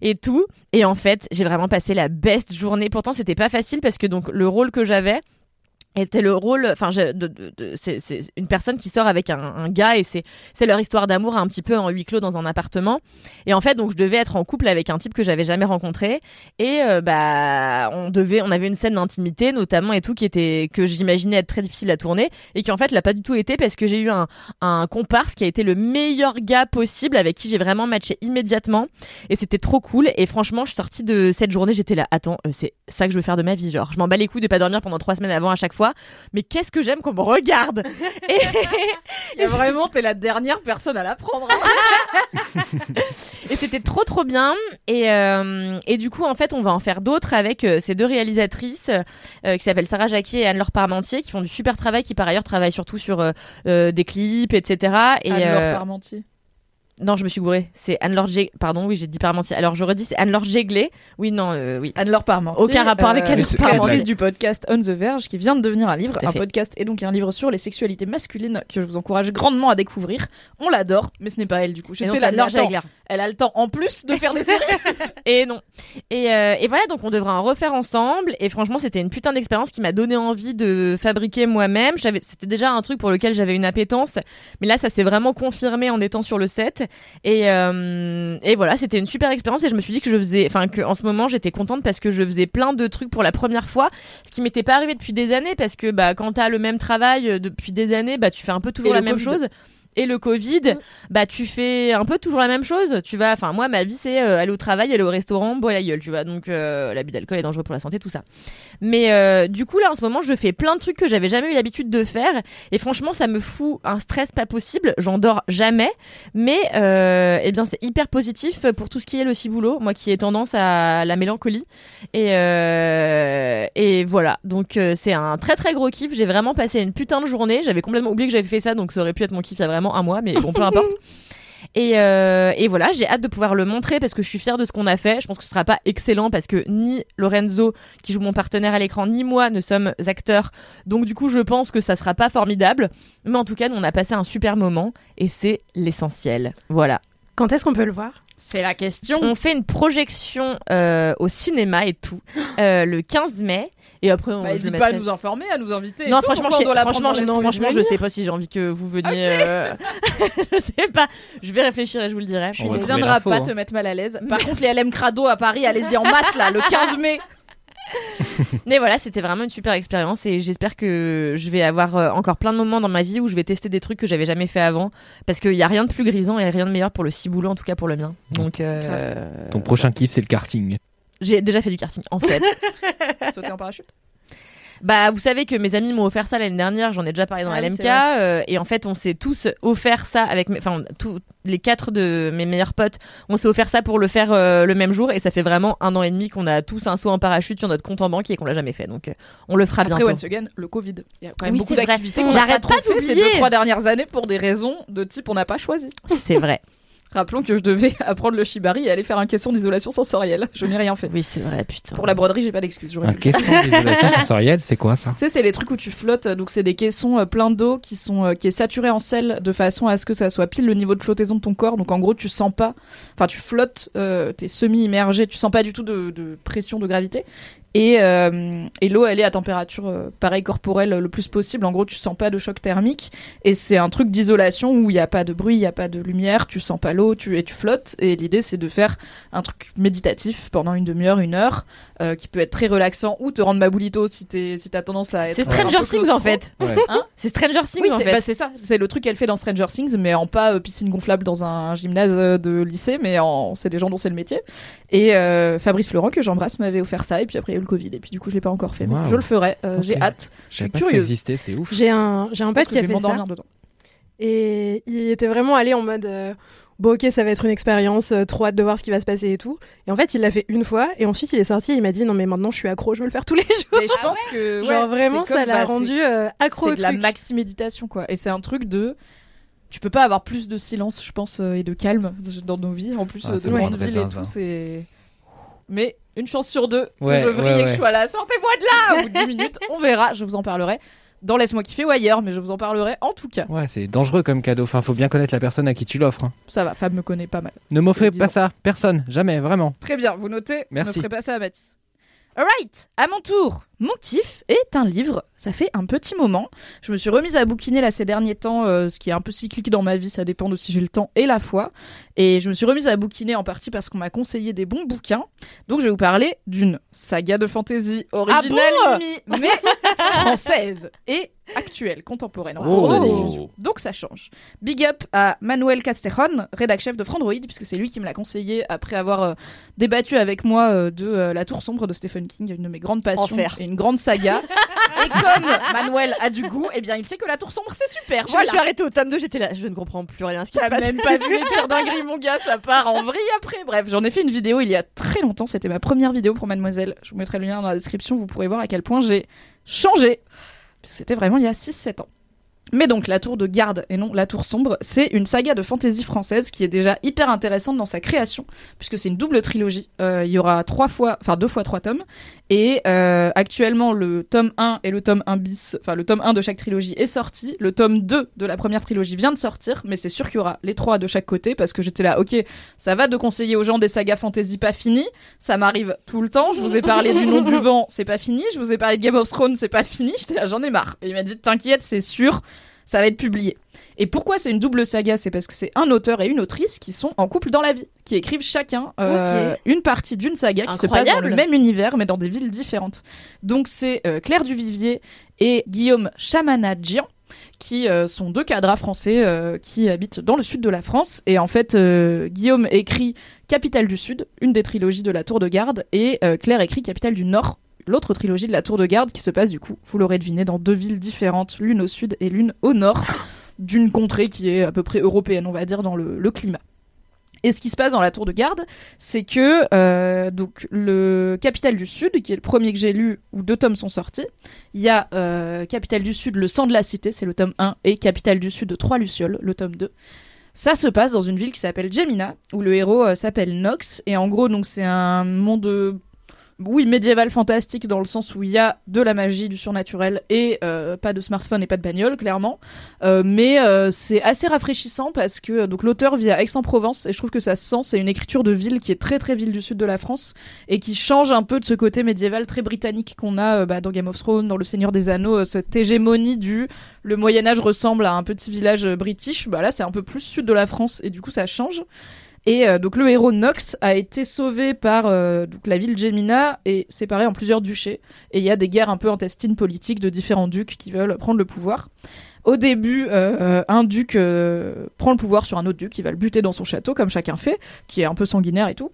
S3: et tout. Et en fait, j'ai vraiment passé la best journée. Pourtant, c'était pas facile parce que donc le rôle que j'avais était le rôle enfin c'est une personne qui sort avec un, gars et c'est c'est leur histoire d'amour un petit peu en huis clos dans un appartement. Et en fait donc je devais être en couple avec un type que j'avais jamais rencontré. Et euh, bah on devait on avait une scène d'intimité notamment et tout qui était que j'imaginais être très difficile à tourner. Et qui en fait l'a pas du tout été parce que j'ai eu un un comparse qui a été le meilleur gars possible avec qui j'ai vraiment matché immédiatement. Et c'était trop cool. Et franchement je suis sortie de cette journée j'étais là attends euh, c'est ça que je veux faire de ma vie genre. Je m'en bats les couilles de pas dormir pendant trois semaines avant à chaque fois mais qu'est-ce que j'aime qu'on me regarde et,
S1: Et vraiment, t'es la dernière personne à l'apprendre.
S3: et c'était trop trop bien et euh, et du coup en fait on va en faire d'autres avec euh, ces deux réalisatrices euh, qui s'appellent Sarah Jacquier et Anne-Laure Parmentier qui font du super travail qui par ailleurs travaillent surtout sur des clips etc et
S1: Anne-Laure Parmentier.
S3: Non je me suis gourée c'est Anne-Laure Jé- pardon oui j'ai dit Parmentier alors je redis c'est Anne-Laure Jéglé oui non euh, oui
S1: Anne-Laure Parmentier.
S3: Aucun rapport avec Anne-Laure
S1: créatrice
S5: Parmentier.
S1: du podcast On the Verge qui vient de devenir un livre. Un
S3: fait.
S1: podcast et donc un livre sur les sexualités masculines que je vous encourage grandement à découvrir. On l'adore, mais ce n'est pas elle du coup. J'étais là,
S3: Anne-Laure.
S1: Elle a le temps en plus de faire des séries.
S3: Et non. Et, euh, et voilà, donc on devra en refaire ensemble. Et franchement, c'était une putain d'expérience qui m'a donné envie de fabriquer moi-même. C'était déjà un truc pour lequel j'avais une appétence. Mais là, ça s'est vraiment confirmé en étant sur le set. Et, euh, et voilà, c'était une super expérience. Et je me suis dit que je faisais, enfin, que en ce moment, j'étais contente parce que je faisais plein de trucs pour la première fois. Ce qui m'était pas arrivé depuis des années parce que, bah, quand t'as le même travail euh, depuis des années, bah, tu fais un peu toujours
S1: Et
S3: la même
S1: Covid.
S3: chose. Et le Covid, bah tu fais un peu toujours la même chose. Tu vas, enfin moi ma vie c'est euh, aller au travail, aller au restaurant, boire la gueule, tu vois. Donc euh, l'abus d'alcool est dangereux pour la santé, tout ça. Mais euh, du coup là en ce moment je fais plein de trucs que j'avais jamais eu l'habitude de faire et franchement ça me fout un stress pas possible. J'en dors jamais, mais euh, eh bien c'est hyper positif pour tout ce qui est le ciboulot. Moi qui ai tendance à la mélancolie et et voilà. Donc c'est un très très gros kiff. J'ai vraiment passé une putain de journée. J'avais complètement oublié que j'avais fait ça, donc ça aurait pu être mon kiff il y a vraiment un mois, mais bon peu importe. Et, euh, et voilà, j'ai hâte de pouvoir le montrer parce que je suis fière de ce qu'on a fait. Je pense que ce sera pas excellent parce que ni Lorenzo, qui joue mon partenaire à l'écran, ni moi ne sommes acteurs. Donc du coup, je pense que ça sera pas formidable. Mais en tout cas, nous, on a passé un super moment et c'est l'essentiel. Voilà.
S2: Quand est-ce qu'on peut le voir?
S1: C'est la question.
S3: On fait une projection euh, au cinéma et tout euh, le 15 mai. Et après, on
S1: Bah,
S3: je
S1: n'hésite
S3: le
S1: pas à
S3: mettrai-
S1: nous informer, à nous inviter.
S3: Non, franchement, je, franchement, je, franchement, je sais pas si j'ai envie que vous veniez. euh, je sais pas. Je vais réfléchir et je vous le dirai.
S5: Va
S1: ne viendra pas
S5: hein.
S1: te mettre mal à l'aise. Par contre, les LM Crado à Paris, allez-y en masse là, le 15 mai.
S3: Mais voilà, c'était vraiment une super expérience et j'espère que je vais avoir euh, encore plein de moments dans ma vie où je vais tester des trucs que j'avais jamais fait avant parce qu'il y a rien de plus grisant et rien de meilleur pour le ciboulot en tout cas pour le mien. Donc euh,
S5: Ton prochain kiff, c'est le karting.
S3: j'ai déjà fait du karting en fait.
S1: Sauter en parachute?
S3: Bah, vous savez que mes amis m'ont offert ça l'année dernière, j'en ai déjà parlé dans
S1: Ah
S3: LMK, euh, et en fait, on s'est tous offert ça avec mes, enfin, tous les quatre de mes meilleurs potes, on s'est offert ça pour le faire euh, le même jour, et ça fait vraiment un an et demi qu'on a tous un saut en parachute sur notre compte en banque et qu'on l'a jamais fait, donc euh, on le fera
S1: Après,
S3: bientôt.
S1: once again, le Covid. Il y a quand même
S3: Oui,
S1: beaucoup d'activités qu'on n'a pas trop fait ces deux, trois dernières années pour des raisons de type on n'a pas choisi.
S3: C'est vrai.
S1: Rappelons que je devais apprendre le shibari et aller faire un question d'isolation sensorielle. Je n'ai rien fait.
S3: Oui, c'est vrai, putain.
S1: Pour la broderie, j'ai pas d'excuse.
S5: Un question d'isolation sensorielle, c'est quoi ça
S1: Tu sais, c'est les trucs où tu flottes, donc c'est des caissons euh, pleins d'eau qui sont euh, qui est saturé en sel de façon à ce que ça soit pile le niveau de flottaison de ton corps. Donc en gros, tu sens pas, enfin tu flottes, euh, t'es semi immergé, tu sens pas du tout de, de pression de gravité. Et, euh, et l'eau, elle est à température euh, pareil corporelle euh, le plus possible. En gros, tu sens pas de choc thermique. Et c'est un truc d'isolation où il y a pas de bruit, il y a pas de lumière, tu sens pas l'eau, tu et tu flottes. Et l'idée, c'est de faire un truc méditatif pendant une demi-heure, une heure, euh, qui peut être très relaxant ou te rendre maboulito si t'es si t'as tendance à être.
S3: C'est
S1: un
S3: Stranger
S1: peu
S3: Things en fait.
S5: Ouais.
S3: C'est Stranger Things
S1: Oui,
S3: en
S1: c'est
S3: fait.
S1: bah, c'est ça. C'est le truc qu'elle fait dans Stranger Things, mais en pas euh, piscine gonflable dans un gymnase de lycée, mais en c'est des gens dont c'est le métier. Et euh, Fabrice Florent, que j'embrasse, m'avait offert ça, et puis après eu le Covid, et puis du coup je l'ai pas encore fait, mais
S5: Wow.
S1: je le ferai. euh. J'ai hâte.
S5: Je
S1: suis curieuse.
S5: c'est ouf.
S2: J'ai un, j'ai un pote qui a fait ça.
S1: dedans.
S2: Et il était vraiment allé en mode euh, bon ok ça va être une expérience, euh, trop hâte de voir ce qui va se passer et tout. Et en fait il l'a fait une fois et ensuite il est sorti et il m'a dit non mais maintenant je suis accro, je veux le faire tous les jours.
S1: Et je pense que ouais,
S2: Genre vraiment ça l'a
S1: bah,
S2: rendu euh, accro
S1: C'est de la maxi méditation quoi. Et c'est un truc de tu peux pas avoir plus de silence, je pense, euh, et de calme dans nos vies. En plus
S5: Ah,
S1: euh, de
S5: vrai
S1: ville et tout, c'est. Mais une chance sur deux
S5: Ouais,
S1: que je vrille
S5: ouais,
S1: et que je sois là. Sortez-moi de là Au bout de 10 minutes, on verra. Je vous en parlerai dans Laisse-moi kiffer ou ailleurs, mais je vous en parlerai en tout cas.
S5: Ouais, c'est dangereux comme cadeau. Enfin, faut bien connaître la personne à qui tu l'offres. hein.
S1: Ça va, Fab me connaît pas mal.
S5: Ne m'offrez
S1: Disons.
S5: pas ça, personne, jamais, vraiment.
S1: Très bien, vous notez.
S5: Merci.
S1: Ne ferez pas ça à Mathis. Alright, à mon tour. Mon kiff est un livre. Ça fait un petit moment. Je me suis remise à bouquiner là ces derniers temps, euh, ce qui est un peu cyclique dans ma vie. Ça dépend de si j'ai le temps et la foi. Et je me suis remise à bouquiner en partie parce qu'on m'a conseillé des bons bouquins. Donc je vais vous parler d'une saga de fantasy originale, Mimi, mais française et actuelle, contemporaine, en cours de
S5: Oh.
S1: diffusion. Donc ça change. Big up à Manuel Castejon, rédac chef de Frandroid, puisque c'est lui qui me l'a conseillé après avoir euh, débattu avec moi euh, de La Tour Sombre de Stephen King, une de mes grandes passions
S3: Enfer.
S1: et une grande saga. et comme Manuel a du goût, eh bien il sait que La Tour Sombre c'est super.
S3: Je
S1: Voilà.
S3: me suis arrêtée au tome 2, j'étais là, je ne comprends plus rien à ce qui
S1: T'as
S3: passe.
S1: même pas vu les pires dingueries, mon gars, ça part en vrille après. Bref, j'en ai fait une vidéo il y a très longtemps, c'était ma première vidéo pour Mademoiselle. Je vous mettrai le lien dans la description, vous pourrez voir à quel point j'ai changé. C'était vraiment il y a 6-7 ans. Mais donc, La Tour de Garde et non La Tour Sombre, c'est une saga de fantasy française qui est déjà hyper intéressante dans sa création, puisque c'est une double trilogie. Euh, il y aura trois fois, enfin deux fois trois tomes. Et euh, actuellement, le tome 1 et le tome 1 bis, enfin le tome 1 de chaque trilogie est sorti. Le tome 2 de la première trilogie vient de sortir, mais c'est sûr qu'il y aura les trois de chaque côté, parce que j'étais là, ok, ça va de conseiller aux gens des sagas fantasy pas finies. Ça m'arrive tout le temps. Je vous ai parlé du nom du vent, c'est pas fini. Je vous ai parlé de Game of Thrones, c'est pas fini. J'étais là, j'en ai marre. Et il m'a dit, t'inquiète, c'est sûr, ça va être publié. Et pourquoi c'est une double saga? C'est parce que c'est un auteur et une autrice qui sont en couple dans la vie, qui écrivent chacun euh, une partie d'une saga qui se passe dans le même univers, mais dans des villes différentes. Donc c'est euh, Claire Duvivier et Guillaume Chamanadjian qui euh, sont deux cadres français euh, qui habitent dans le sud de la France. Et en fait, euh, Guillaume écrit Capitale du Sud, une des trilogies de la Tour de Garde, et Claire écrit Capitale du Nord, l'autre trilogie de la Tour de Garde qui se passe du coup, vous l'aurez deviné, dans deux villes différentes, l'une au sud et l'une au nord, d'une contrée qui est à peu près européenne, on va dire, dans le, climat. Et ce qui se passe dans la Tour de Garde, c'est que euh, le Capitale du Sud, qui est le premier que j'ai lu, où deux tomes sont sortis, il y a euh, Capitale du Sud, le sang de la cité, c'est le tome 1, et Capitale du Sud de Trois Lucioles, le tome 2. Ça se passe dans une ville qui s'appelle Gemina, où le héros euh, s'appelle Nox, et en gros donc c'est un monde oui, médiéval fantastique dans le sens où il y a de la magie, du surnaturel et euh, pas de smartphone et pas de bagnole, clairement. Euh, mais euh, c'est assez rafraîchissant parce que donc l'auteur vit à Aix-en-Provence et je trouve que ça se sent. C'est une écriture de ville qui est très très ville du sud de la France et qui change un peu de ce côté médiéval très britannique qu'on a bah, dans Game of Thrones, dans Le Seigneur des Anneaux, cette hégémonie du le Moyen Âge ressemble à un petit village british. Bah là, c'est un peu plus sud de la France et du coup ça change. Et euh, donc le héros Nox a été sauvé par euh, la ville Gemina et séparé en plusieurs duchés. Et il y a des guerres un peu intestines politiques de différents ducs qui veulent prendre le pouvoir. Au début, euh, un duc prend le pouvoir sur un autre duc, il va le buter dans son château, comme chacun fait, qui est un peu sanguinaire et tout.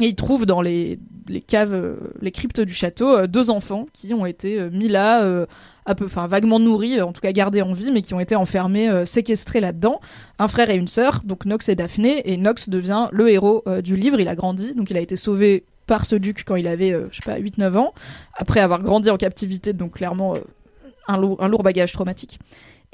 S1: Et il trouve dans les, les caves, les cryptes du château, deux enfants qui ont été mis là, peu, vaguement nourris, euh, en tout cas gardés en vie, mais qui ont été enfermés, euh, séquestrés là-dedans. Un frère et une sœur, donc Nox et Daphné, et Nox devient le héros euh, du livre. Il a grandi, donc il a été sauvé par ce duc quand il avait, je sais pas, 8-9 ans, après avoir grandi en captivité, donc clairement un lourd bagage traumatique.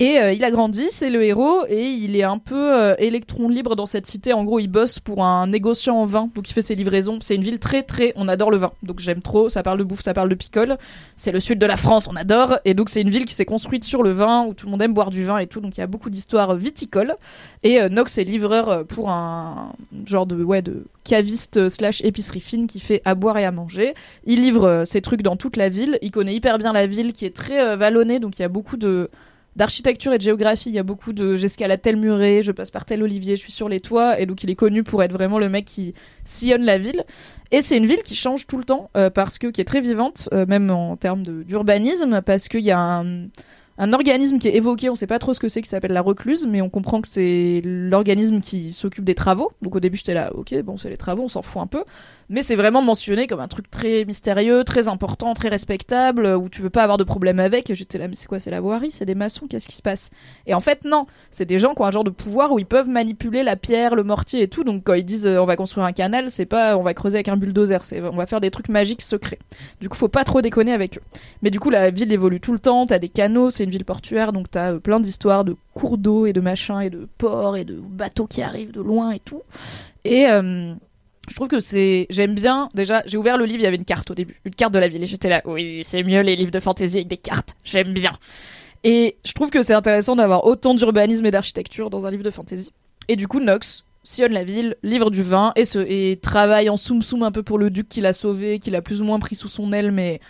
S1: Et euh, il a grandi, c'est le héros, et il est un peu euh, électron libre dans cette cité. En gros, il bosse pour un négociant en vin, donc il fait ses livraisons. C'est une ville très très, on adore le vin, donc j'aime trop. Ça parle de bouffe, ça parle de picole. C'est le sud de la France, on adore. Et donc c'est une ville qui s'est construite sur le vin, où tout le monde aime boire du vin et tout. Donc il y a beaucoup d'histoires viticoles. Et euh, Nox est livreur pour un genre de ouais de caviste slash épicerie fine qui fait à boire et à manger. Il livre ses trucs dans toute la ville. Il connaît hyper bien la ville qui est très vallonnée, donc il y a beaucoup de d'architecture et de géographie. Il y a beaucoup de j'escalade tel muret, je passe par tel olivier, je suis sur les toits. Et donc il est connu pour être vraiment le mec qui sillonne la ville. Et c'est une ville qui change tout le temps euh, parce que qui est très vivante, euh, même en termes d'urbanisme, parce qu'il y a un un organisme qui est évoqué, on sait pas trop ce que c'est, qui s'appelle la recluse, mais on comprend que c'est l'organisme qui s'occupe des travaux. Donc au début j'étais là, ok, bon c'est les travaux, on s'en fout un peu. Mais c'est vraiment mentionné comme un truc très mystérieux, très important, très respectable, où tu veux pas avoir de problème avec. Et j'étais là, mais c'est quoi, c'est la voirie, c'est des maçons, qu'est-ce qui se passe? Et en fait non, c'est des gens qui ont un genre de pouvoir où ils peuvent manipuler la pierre, le mortier et tout. Donc quand ils disent euh, on va construire un canal, c'est pas on va creuser avec un bulldozer, c'est on va faire des trucs magiques secrets. Du coup faut pas trop déconner avec eux. Mais du coup, la ville évolue tout le temps. T'as des canaux, c'est une ville portuaire, donc t'as euh, plein d'histoires de cours d'eau et de machins et de ports et de bateaux qui arrivent de loin et tout. Et euh, je trouve que c'est. J'aime bien. Déjà, j'ai ouvert le livre, il y avait une carte au début, une carte de la ville, et j'étais là. Oui, c'est mieux les livres de fantasy avec des cartes. J'aime bien. Et je trouve que c'est intéressant d'avoir autant d'urbanisme et d'architecture dans un livre de fantasy. Et du coup, Nox sillonne la ville, livre du vin et, se, et travaille en soum-soum un peu pour le duc qui l'a sauvé, qu'il a plus ou moins pris sous son aile, mais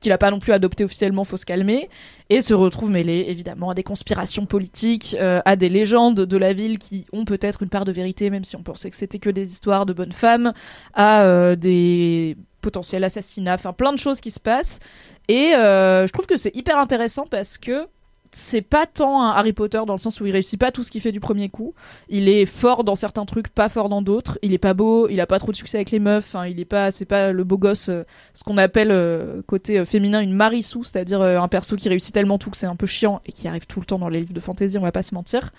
S1: qu'il a pas non plus adopté officiellement, faut se calmer, et se retrouve mêlé évidemment à des conspirations politiques, euh, à des légendes de la ville qui ont peut-être une part de vérité, même si on pensait que c'était que des histoires de bonnes femmes, à euh, des potentiels assassinats, enfin plein de choses qui se passent. Et euh, je trouve que c'est hyper intéressant parce que c'est pas tant un Harry Potter dans le sens où il réussit pas tout ce qu'il fait du premier coup. Il est fort dans certains trucs, pas fort dans d'autres. Il est pas beau, il a pas trop de succès avec les meufs. Enfin, il est pas, c'est pas le beau gosse, euh, ce qu'on appelle euh, côté euh, féminin une marissou, c'est-à-dire un perso qui réussit tellement tout que c'est un peu chiant et qui arrive tout le temps dans les livres de fantasy. On va pas se mentir.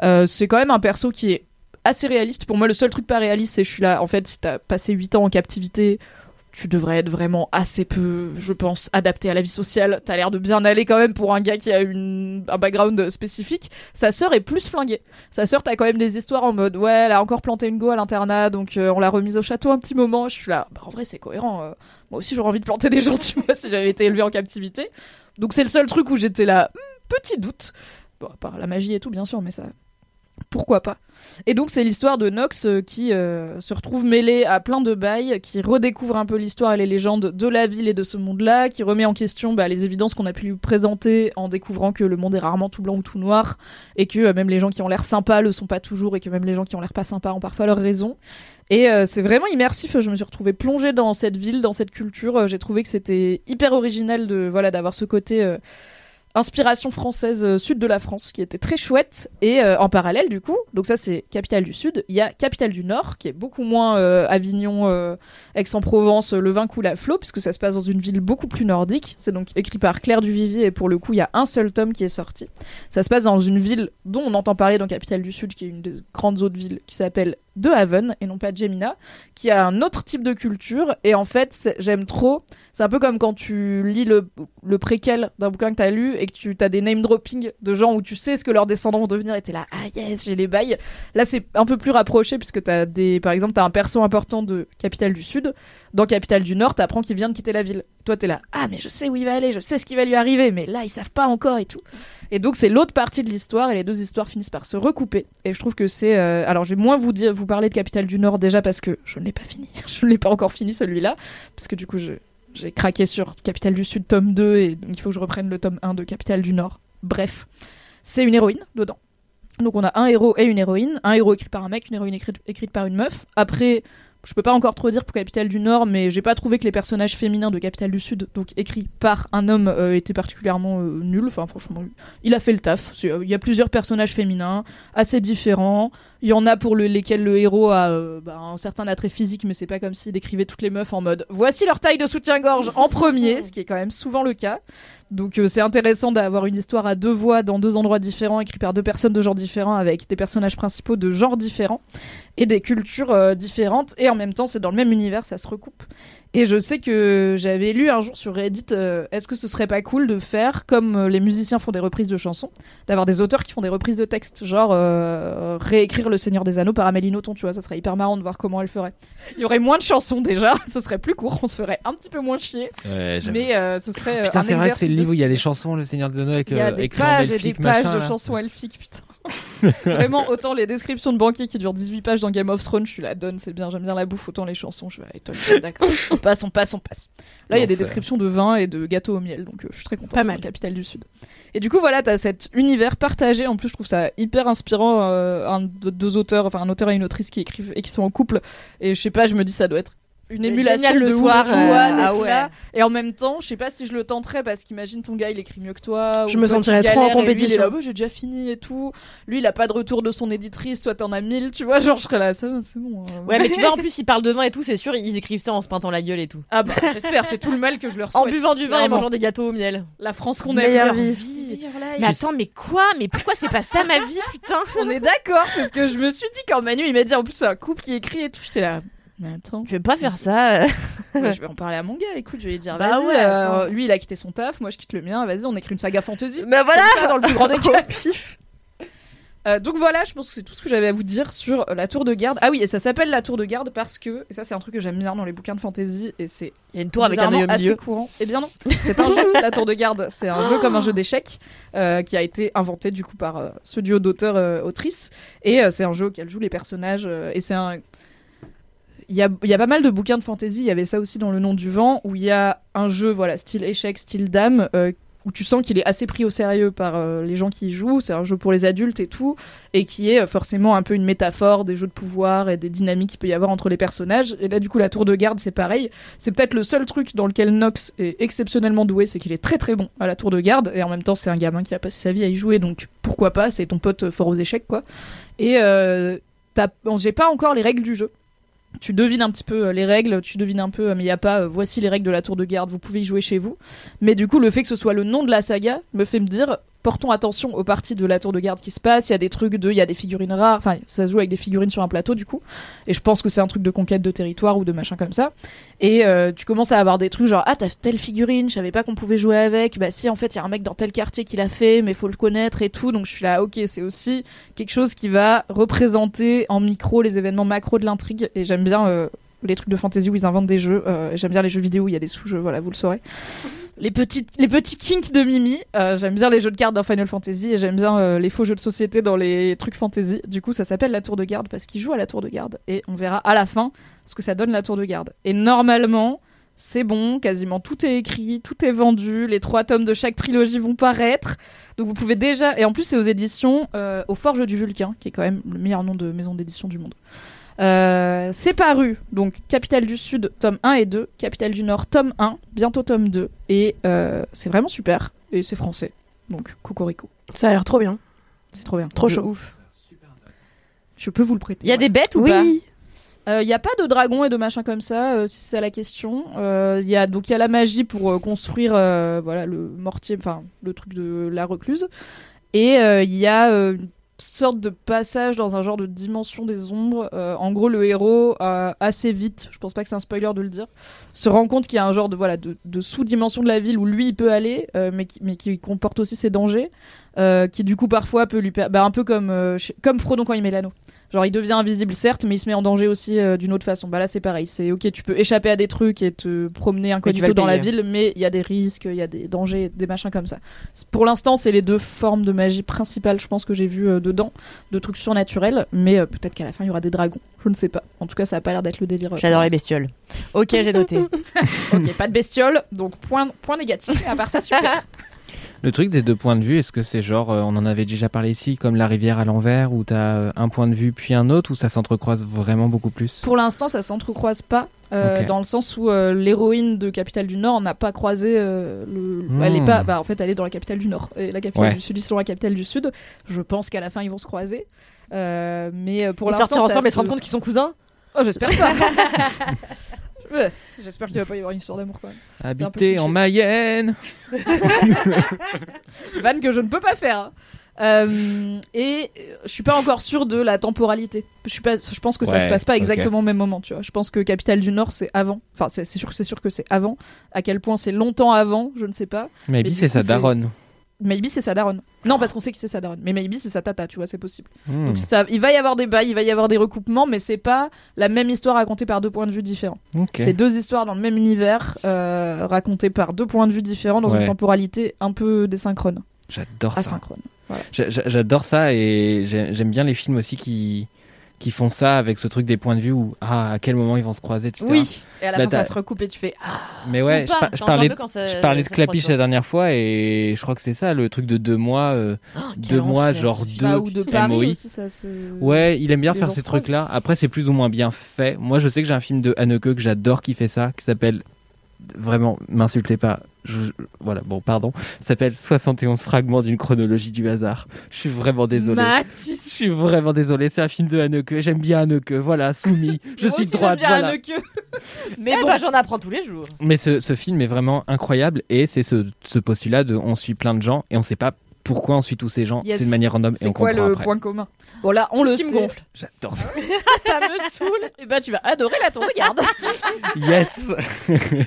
S1: C'est quand même un perso qui est assez réaliste. Pour moi, le seul truc pas réaliste, c'est je suis là. En fait, si t'as passé 8 ans en captivité, tu devrais être vraiment assez peu, je pense, adapté à la vie sociale. T'as l'air de bien aller quand même pour un gars qui a une, un background spécifique. Sa sœur est plus flinguée. Sa sœur, t'as quand même des histoires en mode, ouais, elle a encore planté une go à l'internat, donc euh, on l'a remise au château un petit moment. Je suis là, bah en vrai, c'est cohérent. euh. moi aussi, j'aurais envie de planter des gens, tu vois, si j'avais été élevée en captivité. Donc c'est le seul truc où j'étais là, hmm, petit doute. Bon, à part la magie et tout, bien sûr, mais ça, pourquoi pas Et donc c'est l'histoire de Nox euh, qui euh, se retrouve mêlé à plein de bails, qui redécouvre un peu l'histoire et les légendes de la ville et de ce monde-là, qui remet en question bah, les évidences qu'on a pu lui présenter en découvrant que le monde est rarement tout blanc ou tout noir, et que euh, même les gens qui ont l'air sympas le sont pas toujours, et que même les gens qui ont l'air pas sympas ont parfois leur raison. Et c'est vraiment immersif. Je me suis retrouvée plongée dans cette ville, dans cette culture. J'ai trouvé que c'était hyper original de voilà d'avoir ce côté. Inspiration française euh, sud de la France qui était très chouette. Et euh, en parallèle du coup donc ça c'est capitale du sud il y a capitale du nord qui est beaucoup moins euh, Avignon Aix-en-Provence le vin coule à flot puisque ça se passe dans une ville beaucoup plus nordique. C'est donc écrit par Claire Duvivier et pour le coup il y a un seul tome qui est sorti. Ça se passe dans une ville dont on entend parler dans capitale du sud qui est une des grandes autres villes qui s'appelle De Haven et non pas Gemina qui a un autre type de culture et en fait j'aime trop c'est un peu comme quand tu lis le, le préquel d'un bouquin que t'as lu et que tu as des name dropping de gens où tu sais ce que leurs descendants vont devenir et t'es là, ah yes, j'ai les bails. Là, c'est un peu plus rapproché puisque t'as des, par exemple, t'as un perso important de Capitale du Sud. Dans Capitale du Nord, t'apprends qu'il vient de quitter la ville. Toi, t'es là, ah mais je sais où il va aller, je sais ce qui va lui arriver, mais là, ils savent pas encore et tout. Et donc, c'est l'autre partie de l'histoire et les deux histoires finissent par se recouper. Et je trouve que c'est, euh, alors, je vais moins vous vous parler de Capitale du Nord déjà parce que je ne l'ai pas fini. je ne l'ai pas encore fini celui-là parce que du coup, j'ai craqué sur Capitale du Sud tome 2 et donc il faut que je reprenne le tome 1 de Capitale du Nord. Bref, c'est une héroïne dedans. Donc on a un héros et une héroïne, un héros écrit par un mec, une héroïne écrite, écrite par une meuf. Après, je peux pas encore trop dire pour Capitale du Nord, mais j'ai pas trouvé que les personnages féminins de Capitale du Sud, donc écrits par un homme, euh, étaient particulièrement euh, nuls. Enfin franchement, il a fait le taf. Euh, Il y a plusieurs personnages féminins, assez différents. Il y en a pour le- lesquels le héros a euh, bah, un certain attrait physique, mais c'est pas comme s'il décrivait toutes les meufs en mode voici leur taille de soutien-gorge en premier, ce qui est quand même souvent le cas. Donc euh, c'est intéressant d'avoir une histoire à deux voix dans deux endroits différents, écrite par deux personnes de genres différents, avec des personnages principaux de genres différents et des cultures euh, différentes. Et en même temps, c'est dans le même univers, ça se recoupe. Et je sais que j'avais lu un jour sur Reddit, euh, est-ce que ce serait pas cool de faire comme euh, les musiciens font des reprises de chansons, d'avoir des auteurs qui font des reprises de textes, genre euh, réécrire Le Seigneur des Anneaux par Amélie Nothomb, tu vois, ça serait hyper marrant de voir comment elle ferait. Il y aurait moins de chansons déjà, ce serait plus court, on se ferait un petit peu moins chier, mais euh, ce serait
S5: Putain, c'est vrai que c'est le livre où il y a les chansons, le Seigneur des Anneaux avec
S1: Il y a des pages et des pages
S5: machin,
S1: de
S5: là.
S1: chansons elfiques, putain. Vraiment, autant les descriptions de banquiers qui durent 18 pages dans Game of Thrones, je suis la donne, c'est bien, j'aime bien la bouffe, autant les chansons, je vais d'accord. on passe, on passe, on passe. Là, il y a des descriptions de vin et de gâteaux au miel, donc euh, je suis très contente.
S2: Pas mal.
S1: Capitale du Sud. Et du coup, voilà, t'as cet univers partagé. En plus, je trouve ça hyper inspirant. euh, un, deux, deux auteurs, enfin un auteur et une autrice qui écrivent et qui sont en couple. Et je sais pas, je me dis ça doit être une émulation
S3: le
S1: de
S3: soir, euh, ah ouais.
S1: Et en même temps, je sais pas si je le tenterais parce qu'imagine ton gars, il écrit mieux que toi.
S2: Je
S1: ou
S2: me sentirais trop en
S1: lui, il est
S2: compétition.
S1: là, Oh, j'ai déjà fini et tout. Lui, il a pas de retour de son éditrice. Toi, t'en as mille. Tu vois, genre, je serais là, ça, c'est bon. euh.
S3: Ouais, mais tu vois, en plus, ils parlent de vin et tout, c'est sûr, ils écrivent ça en se peintant la gueule et tout.
S1: Ah bah, j'espère. C'est tout le mal que je leur
S3: En
S1: souhaite.
S3: buvant du vin et mangeant des gâteaux au miel.
S1: La France qu'on aime.
S2: Vie.
S1: Life.
S3: Mais attends, mais quoi? Mais pourquoi c'est pas ça ma vie, putain?
S1: On est d'accord, parce que je me suis dit quand Manu il m'a dit en plus c'est un couple qui écrit et tout, j'étais là. Mais attends,
S3: Je vais pas faire ça.
S1: ouais, je vais en parler à mon gars. Écoute, je vais lui dire,
S3: Bah
S1: vas-y,
S3: ouais,
S1: euh, lui il a quitté son taf, moi je quitte le mien. Vas-y, on écrit une saga fantasy.
S3: Mais voilà
S1: ça, dans le plus grand des. Euh, donc voilà, je pense que c'est tout ce que j'avais à vous dire sur euh, la tour de garde. Ah oui, et ça s'appelle la tour de garde parce que, et ça c'est un truc que j'aime bien dans les bouquins de fantasy, et c'est
S3: Il y a une tour avec un œil au milieu.
S1: assez courant. Eh bien non, c'est un jeu, la tour de garde. C'est un jeu comme un jeu d'échecs euh, qui a été inventé du coup par euh, ce duo d'auteurs-autrices. et euh, c'est un jeu auquel jouent les personnages. et c'est un. Il y, a, pas mal de bouquins de fantasy, il y avait ça aussi dans Le Nom du Vent, où il y a un jeu, voilà, style échec, style dame, euh, où tu sens qu'il est assez pris au sérieux par euh, les gens qui y jouent. C'est un jeu pour les adultes et tout, et qui est euh, forcément un peu une métaphore des jeux de pouvoir et des dynamiques qu'il peut y avoir entre les personnages. Et là, du coup, la tour de garde, c'est pareil. C'est peut-être le seul truc dans lequel Nox est exceptionnellement doué, c'est qu'il est très très bon à la tour de garde, et en même temps, c'est un gamin qui a passé sa vie à y jouer, donc pourquoi pas, c'est ton pote fort aux échecs, quoi. Et euh, j'ai pas encore les règles du jeu. Tu devines un petit peu euh, les règles, tu devines un peu, euh, mais il n'y a pas, euh, voici les règles de la tour de garde, vous pouvez y jouer chez vous. Mais du coup, le fait que ce soit le nom de la saga me fait me dire, portons attention aux parties de la tour de garde qui se passent. Il y a des trucs de, il y a des figurines rares, enfin, ça se joue avec des figurines sur un plateau, du coup. Et je pense que c'est un truc de conquête de territoire ou de machin comme ça. Et euh, tu commences à avoir des trucs genre, ah, t'as telle figurine, je savais pas qu'on pouvait jouer avec. Bah si, en fait, il y a un mec dans tel quartier qui l'a fait, mais faut le connaître et tout. Donc je suis là, ok, c'est aussi quelque chose qui va représenter en micro les événements macro de l'intrigue. Et j'aime bien euh, les trucs de fantasy où ils inventent des jeux. Euh, j'aime bien les jeux vidéo où il y a des sous-jeux, voilà, vous le saurez. Les petits, les petits kinks de Mimi. Euh, j'aime bien les jeux de cartes dans Final Fantasy et j'aime bien euh, les faux jeux de société dans les trucs fantasy. Du coup, ça s'appelle la tour de garde parce qu'ils jouent à la tour de garde et on verra à la fin ce que ça donne la tour de garde. Et normalement, c'est bon, quasiment tout est écrit, tout est vendu, les trois tomes de chaque trilogie vont paraître. Donc vous pouvez déjà, et en plus c'est aux éditions euh, Aux Forges du Vulcain, qui est quand même le meilleur nom de maison d'édition du monde. Euh, c'est paru, donc Capitale du Sud, tome 1 et 2, Capitale du Nord, tome 1, bientôt tome 2, et euh, c'est vraiment super, et c'est français. Donc, cocorico.
S2: Ça a l'air trop bien.
S1: C'est trop bien.
S2: Trop
S1: De
S2: chaud.
S1: Ouf. Je peux vous le prêter.
S3: Il y a des bêtes ou
S2: oui.
S3: pas?
S1: Il n'y a pas de dragon et de machin comme ça, euh, si c'est la question. Euh, y a, donc il y a la magie pour euh, construire euh, voilà, le mortier, enfin le truc de la recluse. Et il y a euh, une sorte de passage dans un genre de dimension des ombres. Euh, en gros, le héros, euh, assez vite, je pense pas que c'est un spoiler de le dire, se rend compte qu'il y a un genre de, voilà, de, sous-dimension de la ville où lui il peut aller, euh, mais, qui, mais qui comporte aussi ses dangers. qui du coup parfois peut lui bah, un peu comme comme Frodon quand il met l'anneau Genre il devient invisible certes, mais il se met en danger aussi euh, d'une autre façon. Bah là c'est pareil, c'est ok, tu peux échapper à des trucs et te promener incognito dans la ville, mais il y a des risques, il y a des dangers, des machins comme ça. Pour l'instant, c'est les deux formes de magie principales, je pense que j'ai vu euh, dedans, de trucs surnaturels, mais euh, peut-être qu'à la fin il y aura des dragons, je ne sais pas. En tout cas, ça a pas l'air d'être le délire.
S3: J'adore les bestioles. Ok, j'ai noté.
S1: ok, pas de bestiole, donc point point négatif. À part ça, super.
S5: Le truc des deux points de vue, est-ce que c'est genre, euh, on en avait déjà parlé ici, comme la rivière à l'envers, où t'as euh, un point de vue puis un autre, ou ça s'entrecroise vraiment beaucoup plus?
S1: Pour l'instant, ça s'entrecroise pas. euh. Dans le sens où euh, l'héroïne de Capitale du Nord n'a pas croisé euh, le.
S5: Hmm.
S1: Elle est pas. Bah, en fait, elle est dans la capitale du Nord. Et la capitale
S5: Ouais.
S1: du Sud, ils sont dans la capitale du Sud. Je pense qu'à la fin, ils vont se croiser. Euh, mais pour
S3: Ils
S1: l'instant.
S3: sortir
S1: ça
S3: ensemble et se- rendre compte qu'ils sont cousins?
S1: Oh, j'espère pas. Ouais, J'espère qu'il va pas y avoir une histoire d'amour quand même. un peu
S5: Habiter en
S1: cliché.
S5: Mayenne
S1: Vanne que je ne peux pas faire. hein. Euh, et euh, je suis pas encore sûre de la temporalité. Je suis pas, je pense que ça
S5: Ouais,
S1: se passe pas
S5: ok.
S1: exactement au même moment, tu vois. Je pense que Capitale du Nord c'est avant. Enfin, c'est c'est sûr, c'est sûr que c'est avant. À quel point c'est longtemps avant, je ne sais pas.
S5: Maybe
S1: du
S5: c'est
S1: coup,
S5: sa
S1: c'est-
S5: daronne.
S1: Maybe c'est sa daronne. Non, parce qu'on sait que c'est sa daronne. Mais maybe c'est sa tata, tu vois, c'est possible. Donc ça, il va y avoir des bails, il va y avoir des recoupements, mais c'est pas la même histoire racontée par deux points de vue différents.
S5: Ok.
S1: C'est deux histoires dans le même univers, euh, racontées par deux points de vue différents dans
S5: Ouais.
S1: une temporalité un peu désynchrone,
S5: J'adore ça.
S1: asynchrone.
S5: J'a- j'a- J'adore ça et j'ai- j'aime bien les films aussi qui, qui font ça avec ce truc des points de vue où ah, à quel moment ils vont se croiser, etc.
S1: Oui. Et à la
S5: Bah,
S1: fin, ça se recoupe et tu fais ah.
S5: Mais ouais,
S3: Ou
S5: je, par- parlais,
S3: ça-
S5: je parlais de Clapiche la dernière fois et je crois que c'est ça, le truc de deux mois. euh,
S3: Oh,
S5: deux mois,
S3: enfer.
S5: genre deux
S1: Bah, ou de Paris
S5: MOI.
S1: aussi, ça se.
S5: Ouais, il aime bien
S1: les
S5: faire ces trucs-là. Après, c'est plus ou moins bien fait. Moi, je sais que j'ai un film de Haneke que j'adore qui fait ça, qui s'appelle. Vraiment, m'insultez pas. Je- Voilà, bon, pardon. Ça s'appelle 71 fragments d'une chronologie du hasard. Je suis vraiment désolé. Je suis vraiment désolé. C'est un film de Haneke. J'aime bien Haneke. Voilà, soumis. Je
S1: Moi
S5: suis
S1: aussi,
S5: droite.
S1: j'aime bien
S5: Voilà.
S1: Mais
S3: Eh
S1: bon,
S3: bah, j'en apprends tous les jours.
S5: Mais ce, ce film est vraiment incroyable et c'est ce, ce postulat de on suit plein de gens et on sait pas pourquoi on suit tous ces gens.
S1: Yes.
S5: C'est de manière random et
S1: c'est
S5: on
S1: quoi
S5: comprend
S1: le
S5: après.
S1: point commun Bon là, on le
S3: ce qui me gonfle.
S5: J'adore.
S1: Ça me saoule. Et bah tu vas adorer la tour de garde.
S5: yes.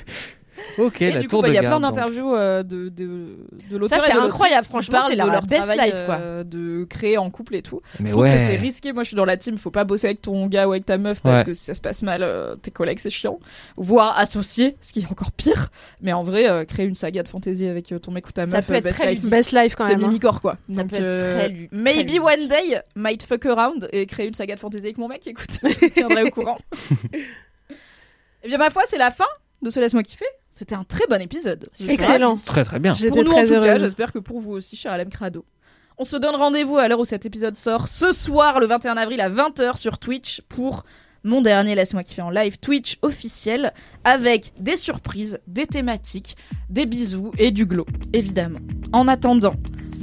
S5: ok,
S1: Et
S5: la
S1: du coup,
S5: tour
S1: bah,
S5: de
S1: il y a
S5: garde.
S1: plein d'interviews euh, de, de, de l'auteur
S3: Ça, c'est incroyable, franchement, c'est leur
S1: leur
S3: best
S1: travail,
S3: life, quoi.
S1: euh, de créer en couple et tout.
S5: Mais
S1: Je trouve que
S5: ouais.
S1: c'est risqué. Moi, je suis dans la team. Faut pas bosser avec ton gars ou avec ta meuf parce
S5: Ouais.
S1: que si ça se passe mal, euh, tes collègues, c'est chiant. Voire associé, ce qui est encore pire. Mais en vrai, euh, créer une saga de fantasy avec euh, ton mec ou ta
S3: Ça
S1: meuf,
S3: peut
S1: euh,
S3: être
S1: best
S3: très
S1: life.
S2: Best life quand
S1: c'est
S2: même. hein.
S1: mimicore quoi.
S3: Ça
S1: Donc,
S3: peut être
S1: euh,
S3: très
S1: Maybe one day, might fuck around et créer une saga de fantasy avec mon mec. Écoute, je te tiendrai au courant. Et bien ma foi, c'est la fin de ce laisse-moi kiffer. C'était un très bon épisode.
S2: Excellent.
S5: Très très bien.
S2: J'étais
S1: Pour nous, en
S2: très
S1: tout cas,
S2: heureuse.
S1: j'espère que pour vous aussi, cher Alem Crado. On se donne rendez-vous à l'heure où cet épisode sort, ce soir, le 21 avril à 20h sur Twitch pour mon dernier Laisse-moi kiffer en live Twitch officiel avec des surprises, des thématiques, des bisous et du glow, évidemment. En attendant,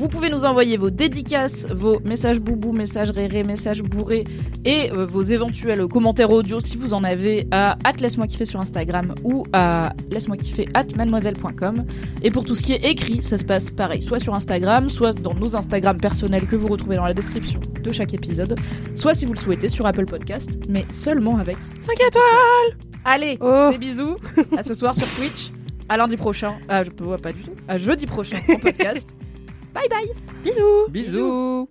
S1: vous pouvez nous envoyer vos dédicaces, vos messages boubou, messages réré, messages bourrés et euh, vos éventuels commentaires audio si vous en avez à laisse-moi kiffer sur Instagram ou à laisse-moi kiffer at mademoiselle.com. Et pour tout ce qui est écrit, ça se passe pareil, soit sur Instagram, soit dans nos Instagram personnels que vous retrouvez dans la description de chaque épisode, soit si vous le souhaitez sur Apple Podcast, mais seulement avec
S2: 5 étoiles
S1: Allez,
S2: Oh
S1: des bisous, à ce soir sur Twitch, à lundi prochain, ah je peux pas du tout, à jeudi prochain en podcast. Bye bye
S2: Bisous
S5: Bisous.